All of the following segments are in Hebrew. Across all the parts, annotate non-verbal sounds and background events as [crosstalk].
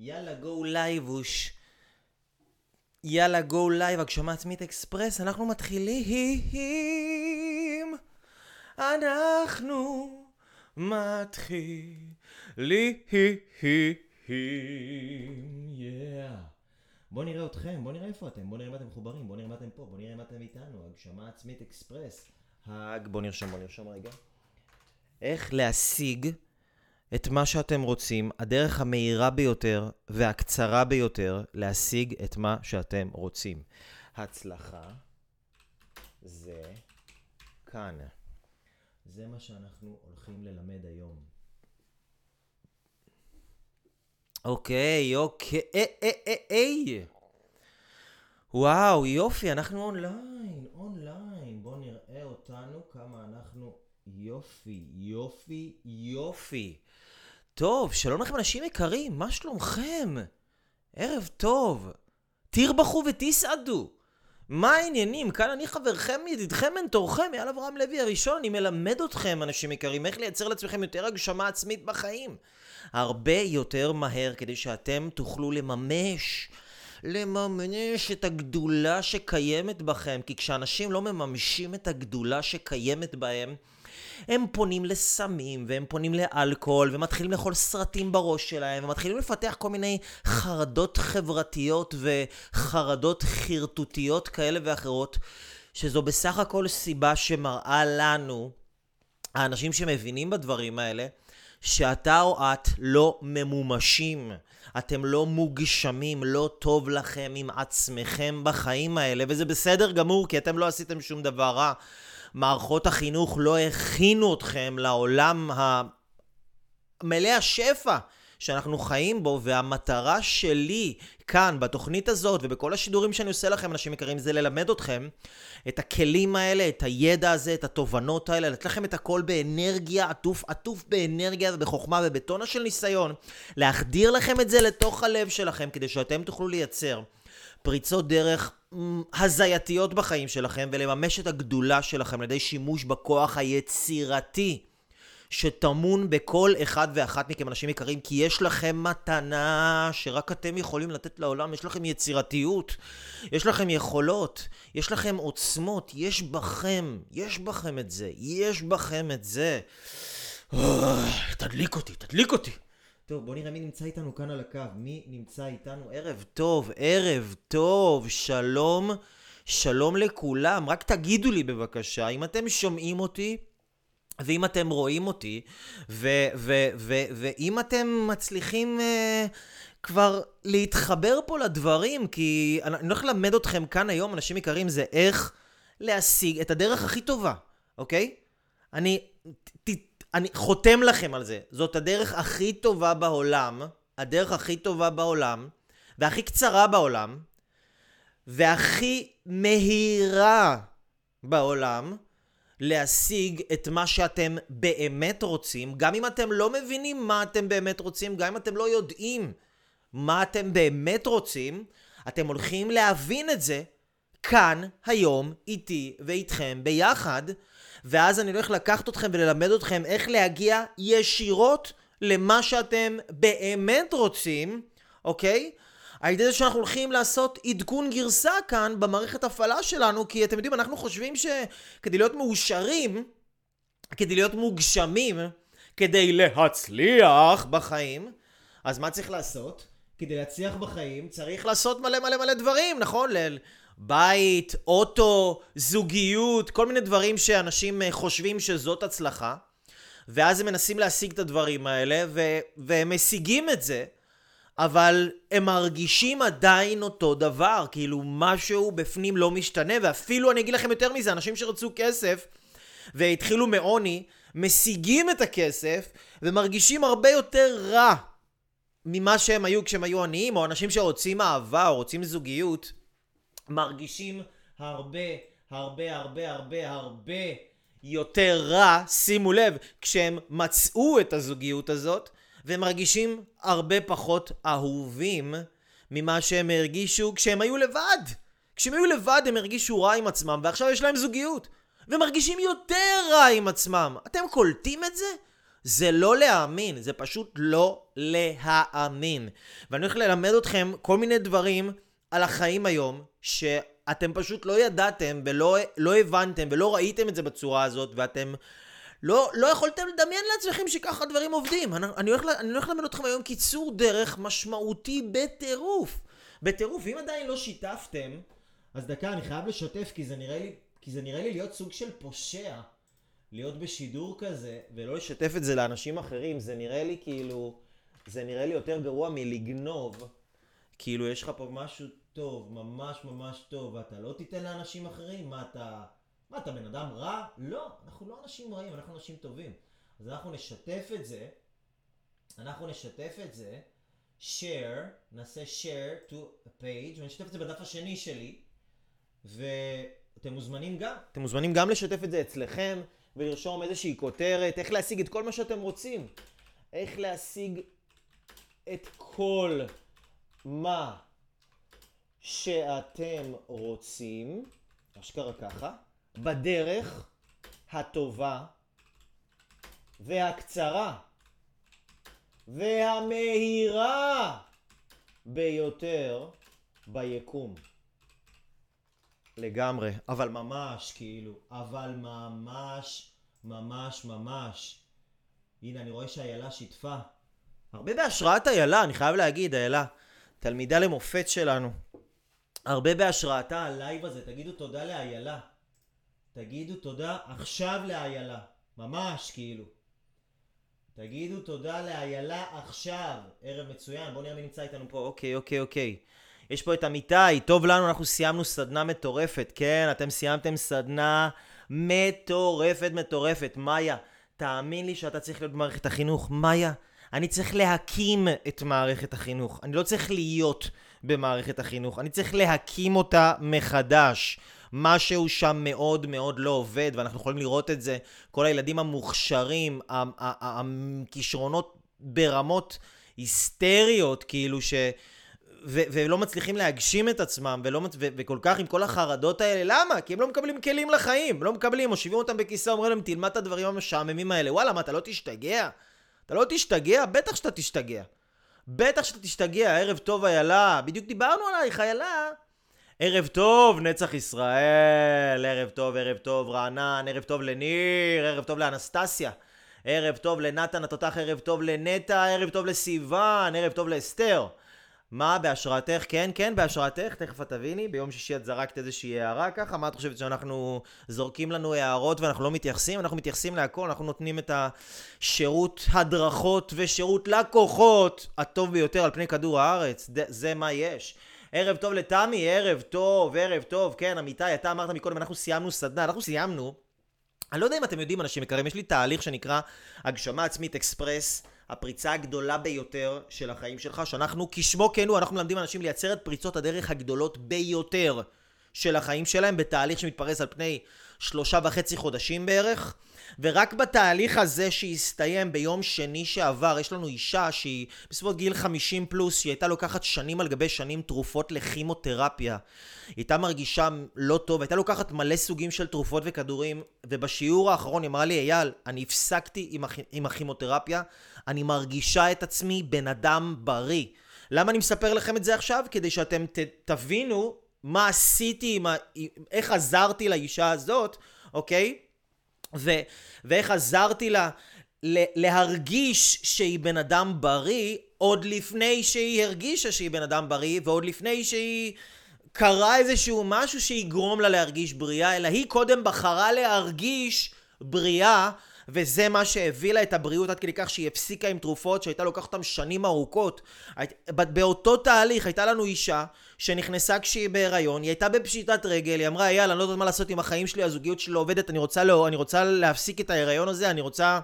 יאללה, go לייבוש. יאללה, go live, הגשמה עצמית אקספרס, אנחנו מתחילים. אנחנו מתחילים. yeah. בואו נראה אתכם, בואו נראה איפה אתם, בואו נראה אם אתם מחוברים, בואו נראה אם אתם פה, בואו נראה אם אתם איתנו, הגשמה עצמית אקספרס. הג... בואו נרשום, בואו נרשום רגע. איך להשיג את מה שאתם רוצים, הדרך המהירה ביותר והקצרה ביותר להשיג את מה שאתם רוצים. הצלחה זה כאן. זה מה שאנחנו הולכים ללמד היום. אוקיי, אוקיי, אה, אה, אה. וואו, יופי, אנחנו אונליין, אונליין. בואו נראה אותנו כמה אנחנו... יופי, יופי, יופי. טוב, שלום לכם אנשים יקרים, מה שלומכם? ערב טוב. תרבחו ותסעדו. מה העניינים? כאן אני חברכם, ידידכם, מנטורכם, אייל אברהם לוי הראשון, אני מלמד אתכם, אנשים יקרים, איך לייצר לעצמכם יותר הגשמה עצמית בחיים. הרבה יותר מהר, כדי שאתם תוכלו לממש, לממש את הגדולה שקיימת בכם. כי כשאנשים לא מממשים את הגדולה שקיימת בהם, הם פונים לסמים, והם פונים לאלכוהול, ומתחילים לאכול סרטים בראש שלהם, ומתחילים לפתח כל מיני חרדות חברתיות וחרדות חרטוטיות כאלה ואחרות, שזו בסך הכל סיבה שמראה לנו, האנשים שמבינים בדברים האלה, שאתה או את לא ממומשים. אתם לא מוגשמים, לא טוב לכם עם עצמכם בחיים האלה, וזה בסדר גמור, כי אתם לא עשיתם שום דבר רע. מערכות החינוך לא הכינו אתכם לעולם המלא השפע שאנחנו חיים בו, והמטרה שלי כאן, בתוכנית הזאת, ובכל השידורים שאני עושה לכם, אנשים יקרים, זה ללמד אתכם את הכלים האלה, את הידע הזה, את התובנות האלה, לתת לכם את הכל באנרגיה, עטוף, עטוף באנרגיה ובחוכמה ובטונה של ניסיון, להחדיר לכם את זה לתוך הלב שלכם, כדי שאתם תוכלו לייצר פריצות דרך הזייתיות בחיים שלכם ולממש את הגדולה שלכם על ידי שימוש בכוח היצירתי שטמון בכל אחד ואחת מכם, אנשים יקרים, כי יש לכם מתנה שרק אתם יכולים לתת לעולם, יש לכם יצירתיות, יש לכם יכולות, יש לכם עוצמות, יש בכם, יש בכם את זה, יש בכם את זה. תדליק אותי, תדליק אותי. טוב, בוא נראה מי נמצא איתנו כאן על הקו. מי נמצא איתנו? ערב טוב, ערב טוב, שלום, שלום לכולם. רק תגידו לי בבקשה, אם אתם שומעים אותי, ואם אתם רואים אותי, ואם אתם מצליחים uh, כבר להתחבר פה לדברים, כי אני הולך ללמד אתכם כאן היום, אנשים יקרים, זה איך להשיג את הדרך הכי טובה, אוקיי? אני... אני חותם לכם על זה. זאת הדרך הכי טובה בעולם, הדרך הכי טובה בעולם, והכי קצרה בעולם, והכי מהירה בעולם, להשיג את מה שאתם באמת רוצים, גם אם אתם לא מבינים מה אתם באמת רוצים, גם אם אתם לא יודעים מה אתם באמת רוצים, אתם הולכים להבין את זה כאן, היום, איתי ואיתכם ביחד, ואז אני הולך לקחת אתכם וללמד אתכם איך להגיע ישירות למה שאתם באמת רוצים, אוקיי? על ידי זה שאנחנו הולכים לעשות עדכון גרסה כאן במערכת הפעלה שלנו, כי אתם יודעים, אנחנו חושבים שכדי להיות מאושרים, כדי להיות מוגשמים, כדי להצליח בחיים, אז מה צריך לעשות? כדי להצליח בחיים צריך לעשות מלא מלא מלא דברים, נכון? בית, אוטו, זוגיות, כל מיני דברים שאנשים אה, חושבים שזאת הצלחה. ואז הם מנסים להשיג את הדברים האלה, ו- והם משיגים את זה, אבל הם מרגישים עדיין אותו דבר, כאילו משהו בפנים לא משתנה, ואפילו אני אגיד לכם יותר מזה, אנשים שרצו כסף והתחילו מעוני, משיגים את הכסף ומרגישים הרבה יותר רע ממה שהם היו כשהם היו עניים, או אנשים שרוצים אהבה או רוצים זוגיות, מרגישים הרבה, הרבה, הרבה, הרבה, הרבה יותר רע, שימו לב, כשהם מצאו את הזוגיות הזאת, והם מרגישים הרבה פחות אהובים ממה שהם הרגישו כשהם היו לבד. כשהם היו לבד הם הרגישו רע עם עצמם, ועכשיו יש להם זוגיות. ומרגישים יותר רע עם עצמם. אתם קולטים את זה? זה לא להאמין, זה פשוט לא להאמין. ואני הולך ללמד אתכם כל מיני דברים על החיים היום, שאתם פשוט לא ידעתם ולא לא הבנתם ולא ראיתם את זה בצורה הזאת, ואתם לא, לא יכולתם לדמיין לעצמכם שככה דברים עובדים. אני, אני, הולך, אני הולך ללמד אתכם היום קיצור דרך משמעותי בטירוף. בטירוף. אם עדיין לא שיתפתם, אז דקה, אני חייב לשתף, כי זה נראה לי, כי זה נראה לי להיות סוג של פושע. להיות בשידור כזה, ולא לשתף את זה לאנשים אחרים, זה נראה לי כאילו... זה נראה לי יותר גרוע מלגנוב. כאילו, יש לך פה משהו טוב, ממש ממש טוב, ואתה לא תיתן לאנשים אחרים? מה אתה... מה, אתה בן אדם רע? לא, אנחנו לא אנשים רעים, אנחנו אנשים טובים. אז אנחנו נשתף את זה, אנחנו נשתף את זה, share, נעשה share to a page, ונשתף את זה בדף השני שלי, ואתם מוזמנים גם, אתם מוזמנים גם לשתף את זה אצלכם, ולרשום איזושהי כותרת, איך להשיג את כל מה שאתם רוצים. איך להשיג את כל מה שאתם רוצים, אשכרה ככה, בדרך הטובה והקצרה והמהירה ביותר ביקום. לגמרי, אבל ממש, כאילו, אבל ממש, ממש, ממש. הנה, אני רואה שאיילה שיתפה. הרבה בהשראת איילה, אני חייב להגיד, איילה. תלמידה למופת שלנו. הרבה בהשראתה ה live הזה, תגידו תודה לאיילה. תגידו תודה עכשיו לאיילה. ממש, כאילו. תגידו תודה לאיילה עכשיו. ערב מצוין, בואו נראה מי נמצא איתנו פה. אוקיי, אוקיי, אוקיי. יש פה את אמיתי, טוב לנו, אנחנו סיימנו סדנה מטורפת. כן, אתם סיימתם סדנה מטורפת, מטורפת. מאיה, תאמין לי שאתה צריך להיות במערכת החינוך. מאיה, אני צריך להקים את מערכת החינוך. אני לא צריך להיות במערכת החינוך, אני צריך להקים אותה מחדש. משהו שם מאוד מאוד לא עובד, ואנחנו יכולים לראות את זה. כל הילדים המוכשרים, הכישרונות ברמות היסטריות, כאילו ש... ו- ולא מצליחים להגשים את עצמם, ולא, ו- וכל כך עם כל החרדות האלה, למה? כי הם לא מקבלים כלים לחיים, לא מקבלים, מושיבים אותם בכיסא, אומרים להם, תלמד את הדברים המשעממים האלה. וואלה, מה, אתה לא תשתגע? אתה לא תשתגע? בטח שאתה תשתגע. בטח שאתה תשתגע, ערב טוב איילה, בדיוק דיברנו עלייך, איילה. ערב טוב, נצח ישראל, ערב טוב, ערב טוב, רענן, ערב טוב לניר, ערב טוב לאנסטסיה, ערב טוב לנתן התותח, ערב טוב לנטע, ערב טוב לסיוון, ערב טוב לאסתר. מה, בהשראתך? כן, כן, בהשראתך, תכף את תביני. ביום שישי את זרקת איזושהי הערה ככה, מה את חושבת שאנחנו זורקים לנו הערות ואנחנו לא מתייחסים? אנחנו מתייחסים להכל, אנחנו נותנים את השירות הדרכות ושירות לקוחות הטוב ביותר על פני כדור הארץ. זה, זה מה יש. ערב טוב לתמי, ערב טוב, ערב טוב, כן, אמיתי, אתה אמרת מקודם, אנחנו סיימנו סדנה, אנחנו סיימנו. אני לא יודע אם אתם יודעים, אנשים יקרים, יש לי תהליך שנקרא הגשמה עצמית אקספרס. הפריצה הגדולה ביותר של החיים שלך, שאנחנו, כשמו כן הוא, אנחנו מלמדים אנשים לייצר את פריצות הדרך הגדולות ביותר של החיים שלהם, בתהליך שמתפרס על פני שלושה וחצי חודשים בערך. ורק בתהליך הזה שהסתיים ביום שני שעבר, יש לנו אישה שהיא בסביבות גיל 50 פלוס, שהיא הייתה לוקחת שנים על גבי שנים תרופות לכימותרפיה. היא הייתה מרגישה לא טוב, הייתה לוקחת מלא סוגים של תרופות וכדורים, ובשיעור האחרון היא אמרה לי, אייל, אני הפסקתי עם, הכ... עם הכימותרפיה, אני מרגישה את עצמי בן אדם בריא. למה אני מספר לכם את זה עכשיו? כדי שאתם ת, תבינו מה עשיתי, עם ה... איך עזרתי לאישה הזאת, אוקיי? ו, ואיך עזרתי לה להרגיש שהיא בן אדם בריא עוד לפני שהיא הרגישה שהיא בן אדם בריא ועוד לפני שהיא קרה איזשהו משהו שיגרום לה להרגיש בריאה אלא היא קודם בחרה להרגיש בריאה וזה מה שהביא לה את הבריאות עד כדי כך שהיא הפסיקה עם תרופות שהייתה לוקחת אותן שנים ארוכות. באותו תהליך הייתה לנו אישה שנכנסה כשהיא בהיריון, היא הייתה בפשיטת רגל, היא אמרה יאללה אני לא יודעת מה לעשות עם החיים שלי, הזוגיות שלי לא עובדת, אני רוצה, לא, אני רוצה להפסיק את ההיריון הזה, אני רוצה,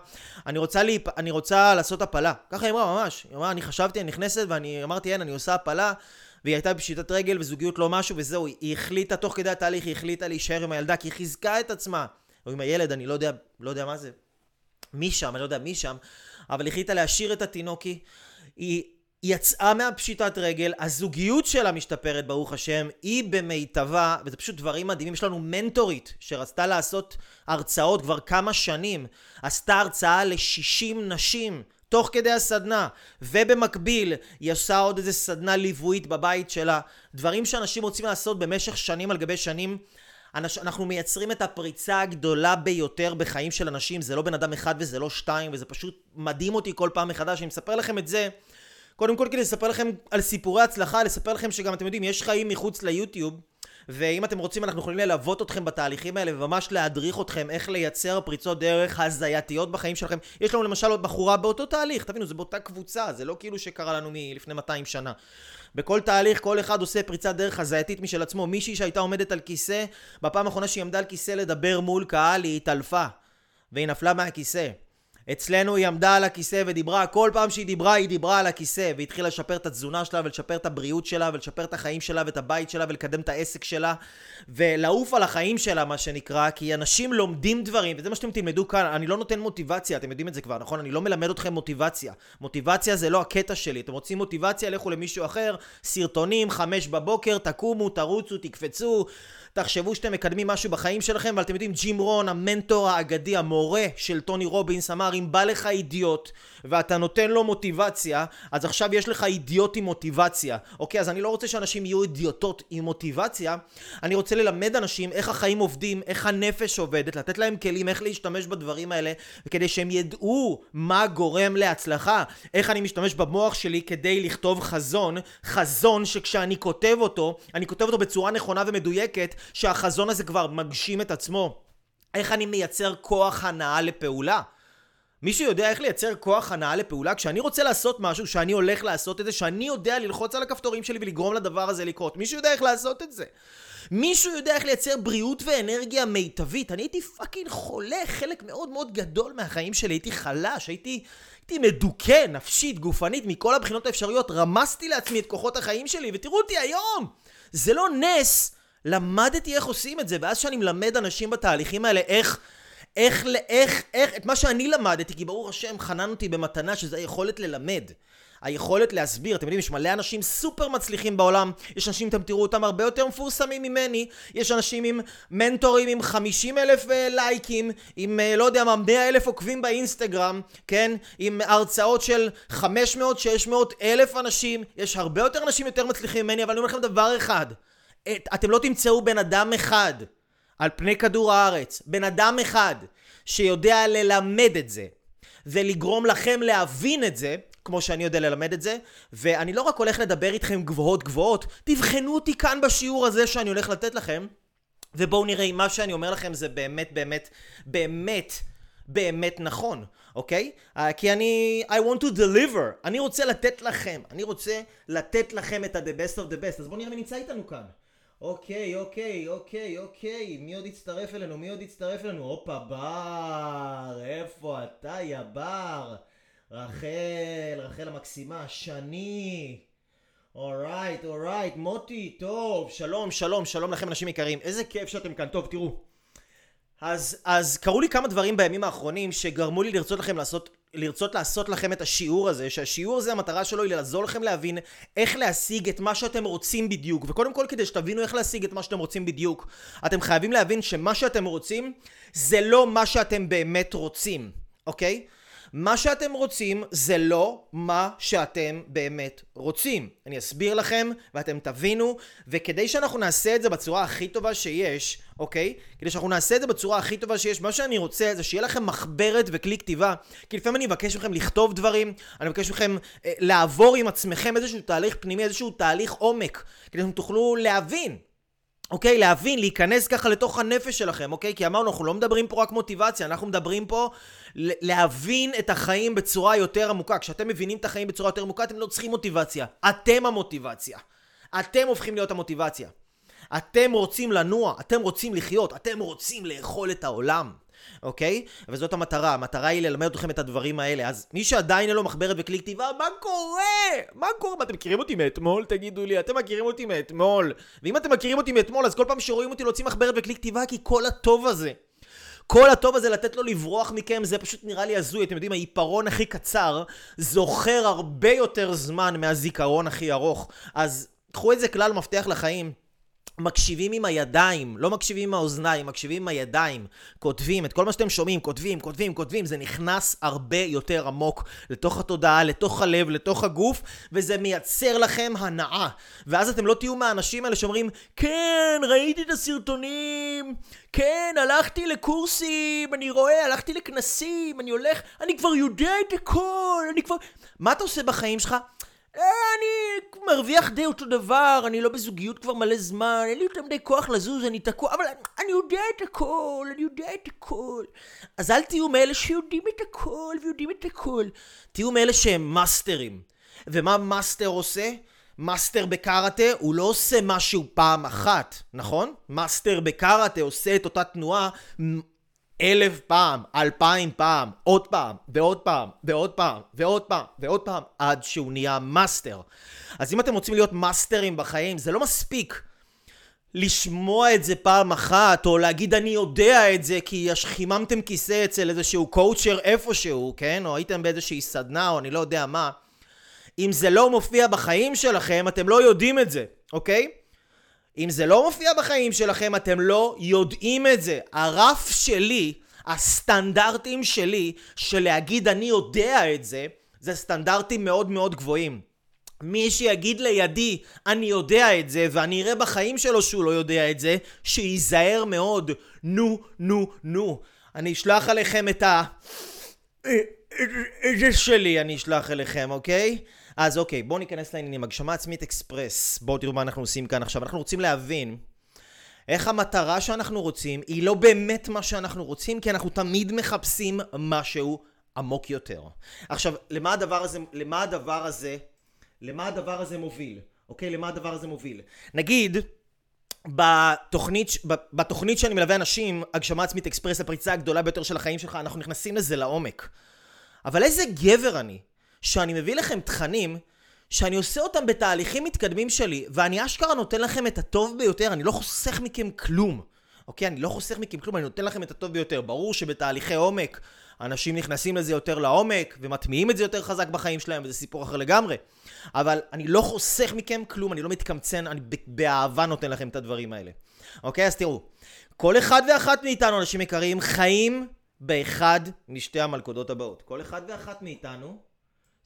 אני רוצה, להיפ, אני רוצה לעשות הפלה. ככה היא אמרה ממש, היא אמרה אני חשבתי, אני נכנסת ואני אמרתי אין אני עושה הפלה והיא הייתה בפשיטת רגל וזוגיות לא משהו וזהו, היא החליטה תוך כדי התהליך, היא החליטה להישאר עם הילדה כי היא חיזקה את עצמה. או עם הילד, אני לא יודע, לא יודע מה זה, מי שם, אני לא יודע מי שם, אבל החליטה להשאיר את התינוקי. היא, יצאה מהפשיטת רגל, הזוגיות שלה משתפרת ברוך השם, היא במיטבה, וזה פשוט דברים מדהימים, יש לנו מנטורית שרצתה לעשות הרצאות כבר כמה שנים, עשתה הרצאה ל-60 נשים תוך כדי הסדנה, ובמקביל היא עושה עוד איזה סדנה ליוואית בבית שלה, דברים שאנשים רוצים לעשות במשך שנים על גבי שנים. אנחנו מייצרים את הפריצה הגדולה ביותר בחיים של אנשים, זה לא בן אדם אחד וזה לא שתיים, וזה פשוט מדהים אותי כל פעם מחדש. אני מספר לכם את זה, קודם כל כדי לספר לכם על סיפורי הצלחה, לספר לכם שגם אתם יודעים, יש חיים מחוץ ליוטיוב. ואם אתם רוצים אנחנו יכולים ללוות אתכם בתהליכים האלה וממש להדריך אתכם איך לייצר פריצות דרך הזייתיות בחיים שלכם. יש לנו למשל עוד בחורה באותו תהליך, תבינו, זה באותה קבוצה, זה לא כאילו שקרה לנו מלפני 200 שנה. בכל תהליך כל אחד עושה פריצת דרך הזייתית משל עצמו. מישהי שהייתה עומדת על כיסא, בפעם האחרונה שהיא עמדה על כיסא לדבר מול קהל היא התעלפה והיא נפלה מהכיסא. אצלנו היא עמדה על הכיסא ודיברה, כל פעם שהיא דיברה, היא דיברה על הכיסא והתחילה לשפר את התזונה שלה ולשפר את הבריאות שלה ולשפר את החיים שלה ואת הבית שלה ולקדם את העסק שלה ולעוף על החיים שלה, מה שנקרא, כי אנשים לומדים דברים וזה מה שאתם תלמדו כאן, אני לא נותן מוטיבציה, אתם יודעים את זה כבר, נכון? אני לא מלמד אתכם מוטיבציה. מוטיבציה זה לא הקטע שלי, אתם רוצים מוטיבציה, לכו למישהו אחר, סרטונים, חמש בבוקר, תקומו, תרוצו, תקפצו תחשבו שאתם מקדמים משהו בחיים שלכם, אבל אתם יודעים, ג'ים רון, המנטור האגדי, המורה של טוני רובינס, אמר, אם בא לך אידיוט ואתה נותן לו מוטיבציה, אז עכשיו יש לך אידיוט עם מוטיבציה. אוקיי, אז אני לא רוצה שאנשים יהיו אידיוטות עם מוטיבציה, אני רוצה ללמד אנשים איך החיים עובדים, איך הנפש עובדת, לתת להם כלים איך להשתמש בדברים האלה, וכדי שהם ידעו מה גורם להצלחה, איך אני משתמש במוח שלי כדי לכתוב חזון, חזון שכשאני כותב אותו, אני כותב אותו בצורה נכונה ומדויקת, שהחזון הזה כבר מגשים את עצמו. איך אני מייצר כוח הנעה לפעולה? מישהו יודע איך לייצר כוח הנעה לפעולה? כשאני רוצה לעשות משהו, שאני הולך לעשות את זה, שאני יודע ללחוץ על הכפתורים שלי ולגרום לדבר הזה לקרות. מישהו יודע איך לעשות את זה? מישהו יודע איך לייצר בריאות ואנרגיה מיטבית? אני הייתי fucking חולה חלק מאוד מאוד גדול מהחיים שלי, הייתי חלש, הייתי, הייתי מדוכא, נפשית, גופנית, מכל הבחינות האפשריות, רמסתי לעצמי את כוחות החיים שלי, ותראו אותי היום! זה לא נס למדתי איך עושים את זה, ואז שאני מלמד אנשים בתהליכים האלה איך, איך, איך, איך, את מה שאני למדתי, כי ברוך השם חנן אותי במתנה שזה היכולת ללמד. היכולת להסביר, אתם יודעים, יש מלא אנשים סופר מצליחים בעולם, יש אנשים, אתם תראו אותם הרבה יותר מפורסמים ממני, יש אנשים עם מנטורים עם 50 אלף אה, לייקים, עם אה, לא יודע מה, 100 אלף עוקבים באינסטגרם, כן? עם הרצאות של 500-600 אלף אנשים, יש הרבה יותר אנשים יותר מצליחים ממני, אבל אני אומר לכם דבר אחד, את, אתם לא תמצאו בן אדם אחד על פני כדור הארץ, בן אדם אחד שיודע ללמד את זה ולגרום לכם להבין את זה, כמו שאני יודע ללמד את זה, ואני לא רק הולך לדבר איתכם גבוהות גבוהות, תבחנו אותי כאן בשיעור הזה שאני הולך לתת לכם, ובואו נראה אם מה שאני אומר לכם זה באמת באמת באמת באמת נכון, אוקיי? Uh, כי אני, I want to deliver, אני רוצה לתת לכם, אני רוצה לתת לכם את ה-the best of the best, אז בואו נראה מי נמצא איתנו כאן. אוקיי, אוקיי, אוקיי, אוקיי, מי עוד יצטרף אלינו? מי עוד יצטרף אלינו? הופה, בר, איפה אתה, יא בר? רחל, רחל המקסימה, שני. אורייט, אורייט, מוטי, טוב, שלום, שלום, שלום לכם אנשים יקרים. איזה כיף שאתם כאן. טוב, תראו. אז, אז קרו לי כמה דברים בימים האחרונים שגרמו לי לרצות לכם לעשות לרצות לעשות לכם את השיעור הזה, שהשיעור הזה המטרה שלו היא לעזור לכם להבין איך להשיג את מה שאתם רוצים בדיוק. וקודם כל כדי שתבינו איך להשיג את מה שאתם רוצים בדיוק, אתם חייבים להבין שמה שאתם רוצים זה לא מה שאתם באמת רוצים, אוקיי? מה שאתם רוצים זה לא מה שאתם באמת רוצים. אני אסביר לכם ואתם תבינו, וכדי שאנחנו נעשה את זה בצורה הכי טובה שיש, אוקיי? כדי שאנחנו נעשה את זה בצורה הכי טובה שיש, מה שאני רוצה זה שיהיה לכם מחברת וכלי כתיבה. כי לפעמים אני מבקש מכם לכתוב דברים, אני מבקש מכם אה, לעבור עם עצמכם איזשהו תהליך פנימי, איזשהו תהליך עומק, כדי שאתם תוכלו להבין. אוקיי? להבין, להיכנס ככה לתוך הנפש שלכם, אוקיי? כי אמרנו, אנחנו לא מדברים פה רק מוטיבציה, אנחנו מדברים פה להבין את החיים בצורה יותר עמוקה. כשאתם מבינים את החיים בצורה יותר עמוקה, אתם לא צריכים מוטיבציה. אתם המוטיבציה. אתם הופכים להיות המוטיבציה. אתם רוצים לנוע, אתם רוצים לחיות, אתם רוצים לאכול את העולם. אוקיי? וזאת המטרה, המטרה היא ללמד אתכם את הדברים האלה. אז מי שעדיין אין לו מחברת וכלי כתיבה, מה קורה? מה קורה? מה, אתם מכירים אותי מאתמול? תגידו לי, אתם מכירים אותי מאתמול. ואם אתם מכירים אותי מאתמול, אז כל פעם שרואים אותי להוציא מחברת וכלי כתיבה, כי כל הטוב הזה, כל הטוב הזה לתת לו לברוח מכם, זה פשוט נראה לי הזוי. אתם יודעים, העיפרון הכי קצר זוכר הרבה יותר זמן מהזיכרון הכי ארוך. אז קחו את זה כלל מפתח לחיים. מקשיבים עם הידיים, לא מקשיבים עם האוזניים, מקשיבים עם הידיים, כותבים את כל מה שאתם שומעים, כותבים, כותבים, כותבים, זה נכנס הרבה יותר עמוק לתוך התודעה, לתוך הלב, לתוך הגוף, וזה מייצר לכם הנאה. ואז אתם לא תהיו מהאנשים האלה שאומרים, כן, ראיתי את הסרטונים, כן, הלכתי לקורסים, אני רואה, הלכתי לכנסים, אני הולך, אני כבר יודע את הכל, אני כבר... מה אתה עושה בחיים שלך? אה, אני מרוויח די אותו דבר, אני לא בזוגיות כבר מלא זמן, אין לי יותר מדי כוח לזוז, אני תקוע, אבל אני יודע את הכל, אני יודע את הכל. אז אל תהיו מאלה שיודעים את הכל ויודעים את הכל. תהיו מאלה שהם מאסטרים. ומה מאסטר עושה? מאסטר בקראטה הוא לא עושה משהו פעם אחת, נכון? מאסטר בקראטה עושה את אותה תנועה אלף פעם, אלפיים פעם, עוד פעם, ועוד פעם, ועוד פעם, ועוד פעם, ועוד פעם, עד שהוא נהיה מאסטר. אז אם אתם רוצים להיות מאסטרים בחיים, זה לא מספיק לשמוע את זה פעם אחת, או להגיד אני יודע את זה כי חיממתם כיסא אצל איזשהו coacher איפשהו, כן? או הייתם באיזושהי סדנה, או אני לא יודע מה. אם זה לא מופיע בחיים שלכם, אתם לא יודעים את זה, אוקיי? אם זה לא מופיע בחיים שלכם, אתם לא יודעים את זה. הרף שלי, הסטנדרטים שלי, של להגיד אני יודע את זה, זה סטנדרטים מאוד מאוד גבוהים. מי שיגיד לידי, אני יודע את זה, ואני אראה בחיים שלו שהוא לא יודע את זה, שייזהר מאוד. נו, נו, נו. אני אשלח עליכם את ה... את זה שלי אני אשלח אליכם, אוקיי? אז אוקיי, בואו ניכנס לעניינים. הגשמה עצמית אקספרס. בואו תראו מה אנחנו עושים כאן עכשיו. אנחנו רוצים להבין איך המטרה שאנחנו רוצים היא לא באמת מה שאנחנו רוצים, כי אנחנו תמיד מחפשים משהו עמוק יותר. עכשיו, למה הדבר הזה, למה הדבר הזה, למה הדבר הזה מוביל? אוקיי? למה הדבר הזה מוביל? נגיד, בתוכנית, בתוכנית שאני מלווה אנשים, הגשמה עצמית אקספרס, הפריצה הגדולה ביותר של החיים שלך, אנחנו נכנסים לזה לעומק. אבל איזה גבר אני, שאני מביא לכם תכנים שאני עושה אותם בתהליכים מתקדמים שלי, ואני אשכרה נותן לכם את הטוב ביותר, אני לא חוסך מכם כלום. אוקיי? אני לא חוסך מכם כלום, אני נותן לכם את הטוב ביותר. ברור שבתהליכי עומק, אנשים נכנסים לזה יותר לעומק, ומטמיעים את זה יותר חזק בחיים שלהם, וזה סיפור אחר לגמרי. אבל אני לא חוסך מכם כלום, אני לא מתקמצן, אני באהבה נותן לכם את הדברים האלה. אוקיי? אז תראו, כל אחד ואחת מאיתנו, אנשים יקרים, חיים באחד משתי המלכודות הבאות. כל אחד ואחת מאיתנו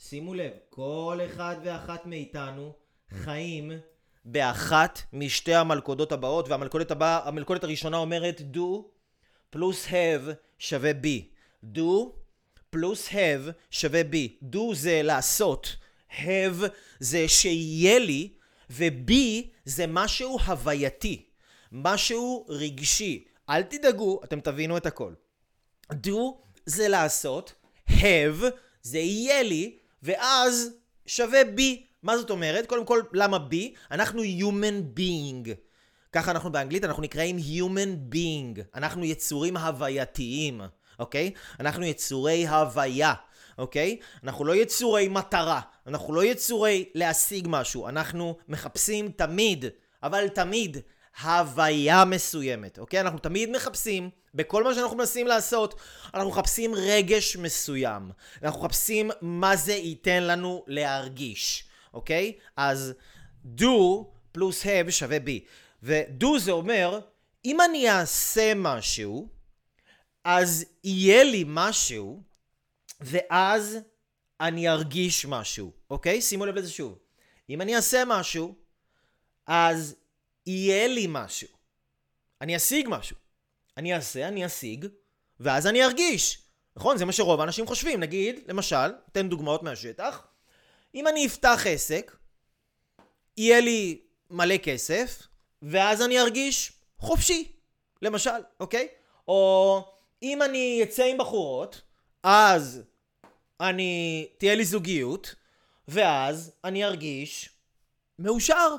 שימו לב, כל אחד ואחת מאיתנו חיים באחת משתי המלכודות הבאות, והמלכודת הבאה, המלכודת הראשונה אומרת do פלוס have שווה be. do פלוס have שווה be. do זה לעשות, have זה שיהיה לי, ו-be זה משהו הווייתי, משהו רגשי. אל תדאגו, אתם תבינו את הכל. do זה לעשות, have זה יהיה לי, ואז שווה B. מה זאת אומרת? קודם כל, למה B? אנחנו human being. ככה אנחנו באנגלית, אנחנו נקראים human being. אנחנו יצורים הווייתיים, אוקיי? אנחנו יצורי הוויה, אוקיי? אנחנו לא יצורי מטרה, אנחנו לא יצורי להשיג משהו, אנחנו מחפשים תמיד, אבל תמיד, הוויה מסוימת, אוקיי? אנחנו תמיד מחפשים, בכל מה שאנחנו מנסים לעשות, אנחנו מחפשים רגש מסוים. אנחנו מחפשים מה זה ייתן לנו להרגיש, אוקיי? אז do פלוס have שווה b. ו-do זה אומר, אם אני אעשה משהו, אז יהיה לי משהו, ואז אני ארגיש משהו, אוקיי? שימו לב לזה שוב. אם אני אעשה משהו, אז יהיה לי משהו. אני אשיג משהו. אני אעשה, אני אשיג, ואז אני ארגיש. נכון? זה מה שרוב האנשים חושבים. נגיד, למשל, אתן דוגמאות מהשטח. אם אני אפתח עסק, יהיה לי מלא כסף, ואז אני ארגיש חופשי, למשל, אוקיי? או אם אני אצא עם בחורות, אז אני... תהיה לי זוגיות, ואז אני ארגיש מאושר,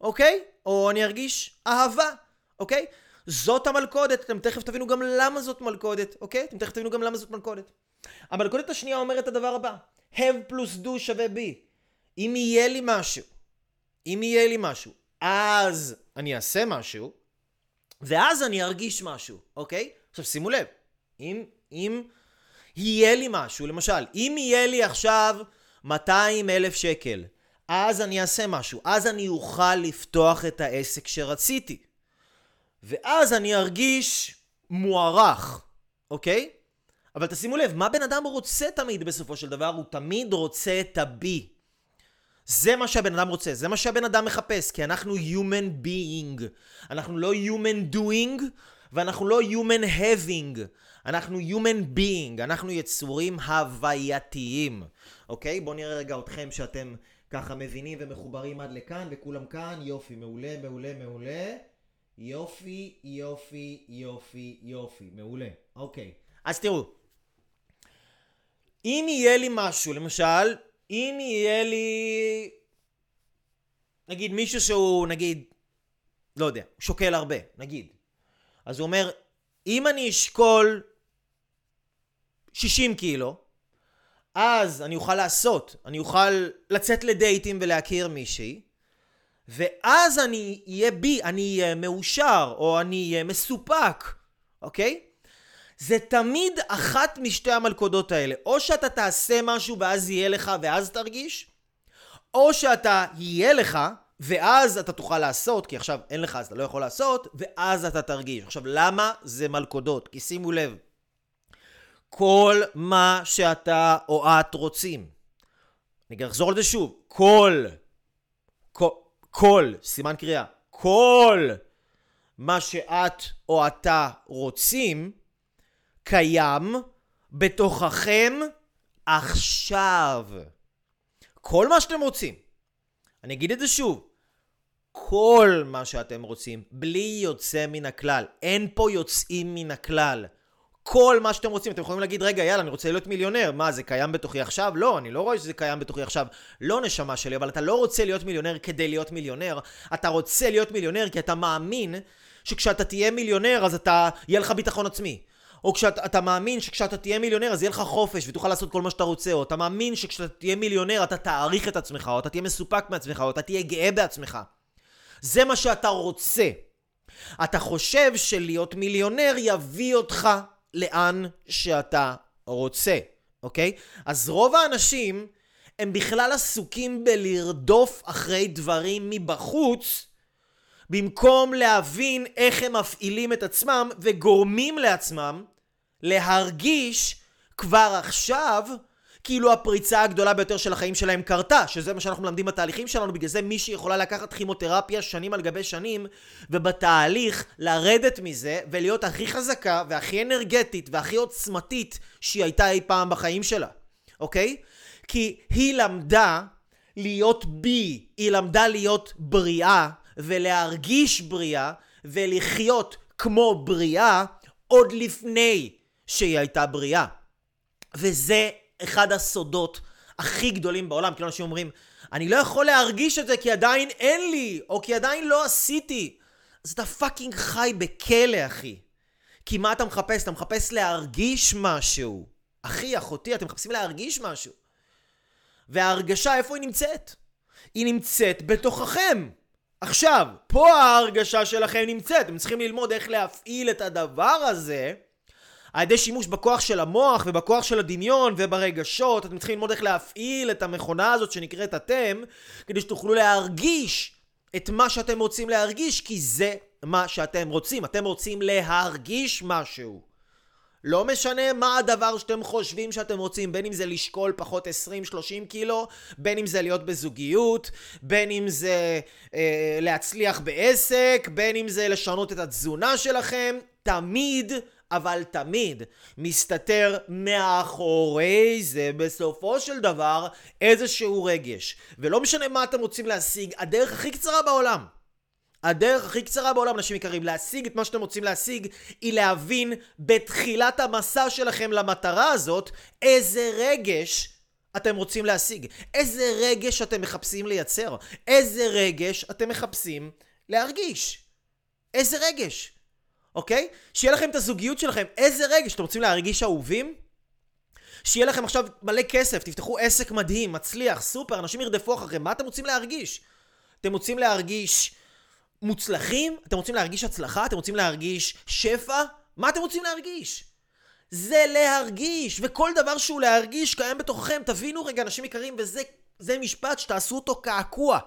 אוקיי? או אני ארגיש אהבה, אוקיי? זאת המלכודת, אתם תכף תבינו גם למה זאת מלכודת, אוקיי? אתם תכף תבינו גם למה זאת מלכודת. המלכודת השנייה אומרת את הדבר הבא, have פלוס do שווה b. אם יהיה לי משהו, אם יהיה לי משהו, אז אני אעשה משהו, ואז אני ארגיש משהו, אוקיי? עכשיו שימו לב, אם, אם יהיה לי משהו, למשל, אם יהיה לי עכשיו 200 אלף שקל, אז אני אעשה משהו, אז אני אוכל לפתוח את העסק שרציתי. ואז אני ארגיש מוערך, אוקיי? אבל תשימו לב, מה בן אדם רוצה תמיד בסופו של דבר? הוא תמיד רוצה את ה-B. זה מה שהבן אדם רוצה, זה מה שהבן אדם מחפש, כי אנחנו human being. אנחנו לא human doing, ואנחנו לא human having. אנחנו human being, אנחנו יצורים הווייתיים. אוקיי? בואו נראה רגע אתכם שאתם ככה מבינים ומחוברים עד לכאן, וכולם כאן, יופי, מעולה, מעולה, מעולה. יופי, יופי, יופי, יופי, מעולה. אוקיי. אז תראו, אם יהיה לי משהו, למשל, אם יהיה לי, נגיד מישהו שהוא, נגיד, לא יודע, שוקל הרבה, נגיד. אז הוא אומר, אם אני אשקול 60 קילו, אז אני אוכל לעשות, אני אוכל לצאת לדייטים ולהכיר מישהי, ואז אני אהיה בי, אני אהיה מאושר, או אני אהיה מסופק, אוקיי? זה תמיד אחת משתי המלכודות האלה. או שאתה תעשה משהו ואז יהיה לך ואז תרגיש, או שאתה יהיה לך ואז אתה תוכל לעשות, כי עכשיו אין לך אז אתה לא יכול לעשות, ואז אתה תרגיש. עכשיו, למה זה מלכודות? כי שימו לב, כל מה שאתה או את רוצים, אני אחזור על זה שוב, כל, כל, כל, סימן קריאה, כל מה שאת או אתה רוצים, קיים בתוככם עכשיו. כל מה שאתם רוצים. אני אגיד את זה שוב. כל מה שאתם רוצים, בלי יוצא מן הכלל. אין פה יוצאים מן הכלל. כל מה שאתם רוצים. אתם יכולים להגיד, רגע, יאללה, אני רוצה להיות מיליונר. מה, זה קיים בתוכי עכשיו? לא, אני לא רואה שזה קיים בתוכי עכשיו. לא נשמה שלי, אבל אתה לא רוצה להיות מיליונר כדי להיות מיליונר. אתה רוצה להיות מיליונר כי אתה מאמין שכשאתה תהיה מיליונר, אז אתה, יהיה לך ביטחון עצמי. או כשאתה מאמין שכשאתה תהיה מיליונר אז יהיה לך חופש ותוכל לעשות כל מה שאתה רוצה, או אתה מאמין שכשאתה תהיה מיליונר אתה תעריך את עצמך, או אתה תהיה מסופק מעצמך, או אתה תהיה גאה בעצמך. זה מה שאתה רוצה. אתה חושב שלהיות מיליונר יביא אותך לאן שאתה רוצה, אוקיי? אז רוב האנשים הם בכלל עסוקים בלרדוף אחרי דברים מבחוץ, במקום להבין איך הם מפעילים את עצמם וגורמים לעצמם להרגיש כבר עכשיו כאילו הפריצה הגדולה ביותר של החיים שלהם קרתה, שזה מה שאנחנו מלמדים בתהליכים שלנו, בגלל זה מישהי יכולה לקחת כימותרפיה שנים על גבי שנים, ובתהליך לרדת מזה ולהיות הכי חזקה והכי אנרגטית והכי עוצמתית שהיא הייתה אי פעם בחיים שלה, אוקיי? כי היא למדה להיות בי, היא למדה להיות בריאה ולהרגיש בריאה ולחיות כמו בריאה עוד לפני שהיא הייתה בריאה. וזה אחד הסודות הכי גדולים בעולם, כאילו אנשים אומרים, אני לא יכול להרגיש את זה כי עדיין אין לי, או כי עדיין לא עשיתי. אז אתה fucking חי בכלא, אחי. כי מה אתה מחפש? אתה מחפש להרגיש משהו. אחי, אחותי, אתם מחפשים להרגיש משהו. וההרגשה, איפה היא נמצאת? היא נמצאת בתוככם. עכשיו, פה ההרגשה שלכם נמצאת. אתם צריכים ללמוד איך להפעיל את הדבר הזה על ידי שימוש בכוח של המוח ובכוח של הדמיון וברגשות, אתם צריכים ללמוד איך להפעיל את המכונה הזאת שנקראת אתם, כדי שתוכלו להרגיש את מה שאתם רוצים להרגיש, כי זה מה שאתם רוצים. אתם רוצים להרגיש משהו. לא משנה מה הדבר שאתם חושבים שאתם רוצים, בין אם זה לשקול פחות 20-30 קילו, בין אם זה להיות בזוגיות, בין אם זה אה, להצליח בעסק, בין אם זה לשנות את התזונה שלכם, תמיד אבל תמיד מסתתר מאחורי זה בסופו של דבר איזשהו רגש. ולא משנה מה אתם רוצים להשיג, הדרך הכי קצרה בעולם. הדרך הכי קצרה בעולם, אנשים יקרים, להשיג את מה שאתם רוצים להשיג, היא להבין בתחילת המסע שלכם למטרה הזאת, איזה רגש אתם רוצים להשיג. איזה רגש אתם מחפשים לייצר. איזה רגש אתם מחפשים להרגיש. איזה רגש. אוקיי? שיהיה לכם את הזוגיות שלכם. איזה רגע שאתם רוצים להרגיש אהובים? שיהיה לכם עכשיו מלא כסף, תפתחו עסק מדהים, מצליח, סופר, אנשים ירדפו אחריכם. מה אתם רוצים להרגיש? אתם רוצים להרגיש מוצלחים? אתם רוצים להרגיש הצלחה? אתם רוצים להרגיש שפע? מה אתם רוצים להרגיש? זה להרגיש, וכל דבר שהוא להרגיש קיים בתוככם. תבינו רגע, אנשים יקרים, וזה משפט שתעשו אותו קעקוע.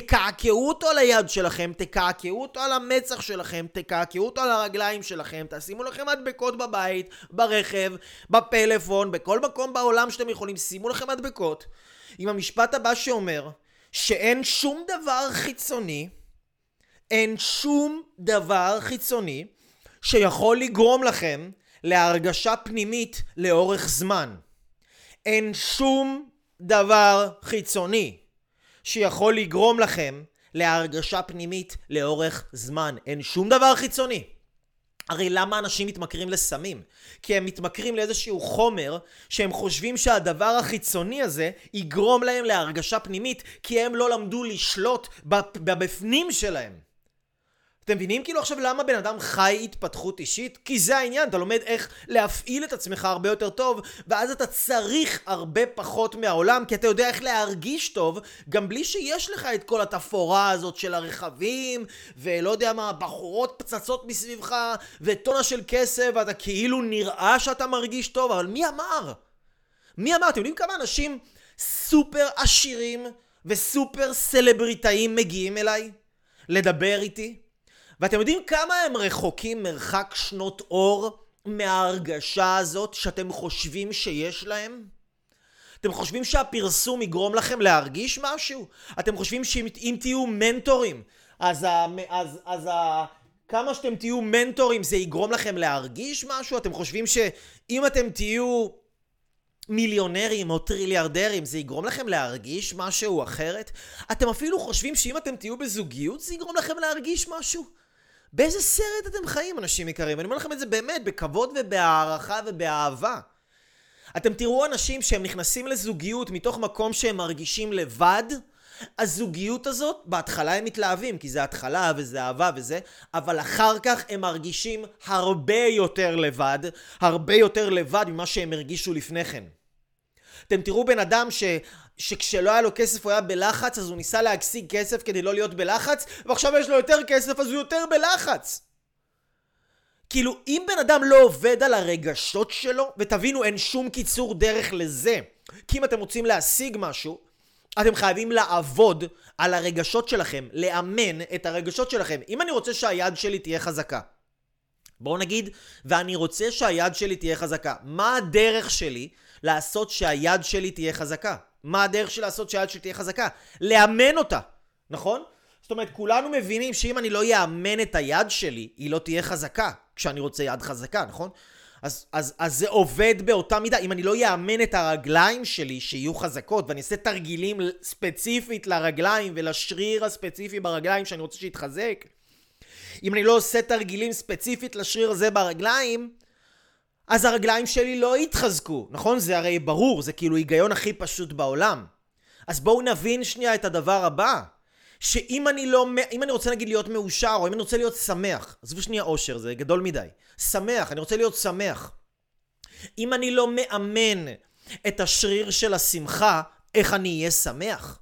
תקעקעו אותו על היד שלכם, תקעקעו אותו על המצח שלכם, תקעקעו אותו על הרגליים שלכם, תשימו לכם מדבקות בבית, ברכב, בפלאפון, בכל מקום בעולם שאתם יכולים, שימו לכם מדבקות. עם המשפט הבא שאומר שאין שום דבר חיצוני, אין שום דבר חיצוני שיכול לגרום לכם להרגשה פנימית לאורך זמן. אין שום דבר חיצוני שיכול לגרום לכם להרגשה פנימית לאורך זמן. אין שום דבר חיצוני. הרי למה אנשים מתמכרים לסמים? כי הם מתמכרים לאיזשהו חומר שהם חושבים שהדבר החיצוני הזה יגרום להם להרגשה פנימית כי הם לא למדו לשלוט בבפנים שלהם. אתם מבינים כאילו עכשיו למה בן אדם חי התפתחות אישית? כי זה העניין, אתה לומד איך להפעיל את עצמך הרבה יותר טוב, ואז אתה צריך הרבה פחות מהעולם, כי אתה יודע איך להרגיש טוב, גם בלי שיש לך את כל התפאורה הזאת של הרכבים, ולא יודע מה, בחורות פצצות מסביבך, וטונה של כסף, ואתה כאילו נראה שאתה מרגיש טוב, אבל מי אמר? מי אמר? אתם יודעים כמה אנשים סופר עשירים וסופר סלבריטאים מגיעים אליי? לדבר איתי? ואתם יודעים כמה הם רחוקים מרחק שנות אור מההרגשה הזאת שאתם חושבים שיש להם? אתם חושבים שהפרסום יגרום לכם להרגיש משהו? אתם חושבים שאם תהיו מנטורים, אז, ה, אז, אז ה, כמה שאתם תהיו מנטורים זה יגרום לכם להרגיש משהו? אתם חושבים שאם אתם תהיו מיליונרים או טריליארדרים זה יגרום לכם להרגיש משהו אחרת? אתם אפילו חושבים שאם אתם תהיו בזוגיות זה יגרום לכם להרגיש משהו? באיזה סרט אתם חיים, אנשים יקרים? אני אומר לכם את זה באמת, בכבוד ובהערכה ובאהבה. אתם תראו אנשים שהם נכנסים לזוגיות מתוך מקום שהם מרגישים לבד, הזוגיות הזאת, בהתחלה הם מתלהבים, כי זה התחלה וזה אהבה וזה, אבל אחר כך הם מרגישים הרבה יותר לבד, הרבה יותר לבד ממה שהם הרגישו לפני כן. אתם תראו בן אדם ש... שכשלא היה לו כסף הוא היה בלחץ, אז הוא ניסה להשיג כסף כדי לא להיות בלחץ, ועכשיו יש לו יותר כסף אז הוא יותר בלחץ. כאילו, אם בן אדם לא עובד על הרגשות שלו, ותבינו, אין שום קיצור דרך לזה, כי אם אתם רוצים להשיג משהו, אתם חייבים לעבוד על הרגשות שלכם, לאמן את הרגשות שלכם. אם אני רוצה שהיד שלי תהיה חזקה, בואו נגיד, ואני רוצה שהיד שלי תהיה חזקה, מה הדרך שלי לעשות שהיד שלי תהיה חזקה? מה הדרך של לעשות שהיד שלי תהיה חזקה? לאמן אותה, נכון? זאת אומרת, כולנו מבינים שאם אני לא יאמן את היד שלי, היא לא תהיה חזקה, כשאני רוצה יד חזקה, נכון? אז, אז, אז זה עובד באותה מידה. אם אני לא יאמן את הרגליים שלי שיהיו חזקות, ואני אעשה תרגילים ספציפית לרגליים ולשריר הספציפי ברגליים שאני רוצה שיתחזק, אם אני לא עושה תרגילים ספציפית לשריר הזה ברגליים, אז הרגליים שלי לא יתחזקו, נכון? זה הרי ברור, זה כאילו היגיון הכי פשוט בעולם. אז בואו נבין שנייה את הדבר הבא. שאם אני לא, אם אני רוצה נגיד להיות מאושר, או אם אני רוצה להיות שמח, עזבו שנייה אושר, זה גדול מדי. שמח, אני רוצה להיות שמח. אם אני לא מאמן את השריר של השמחה, איך אני אהיה שמח?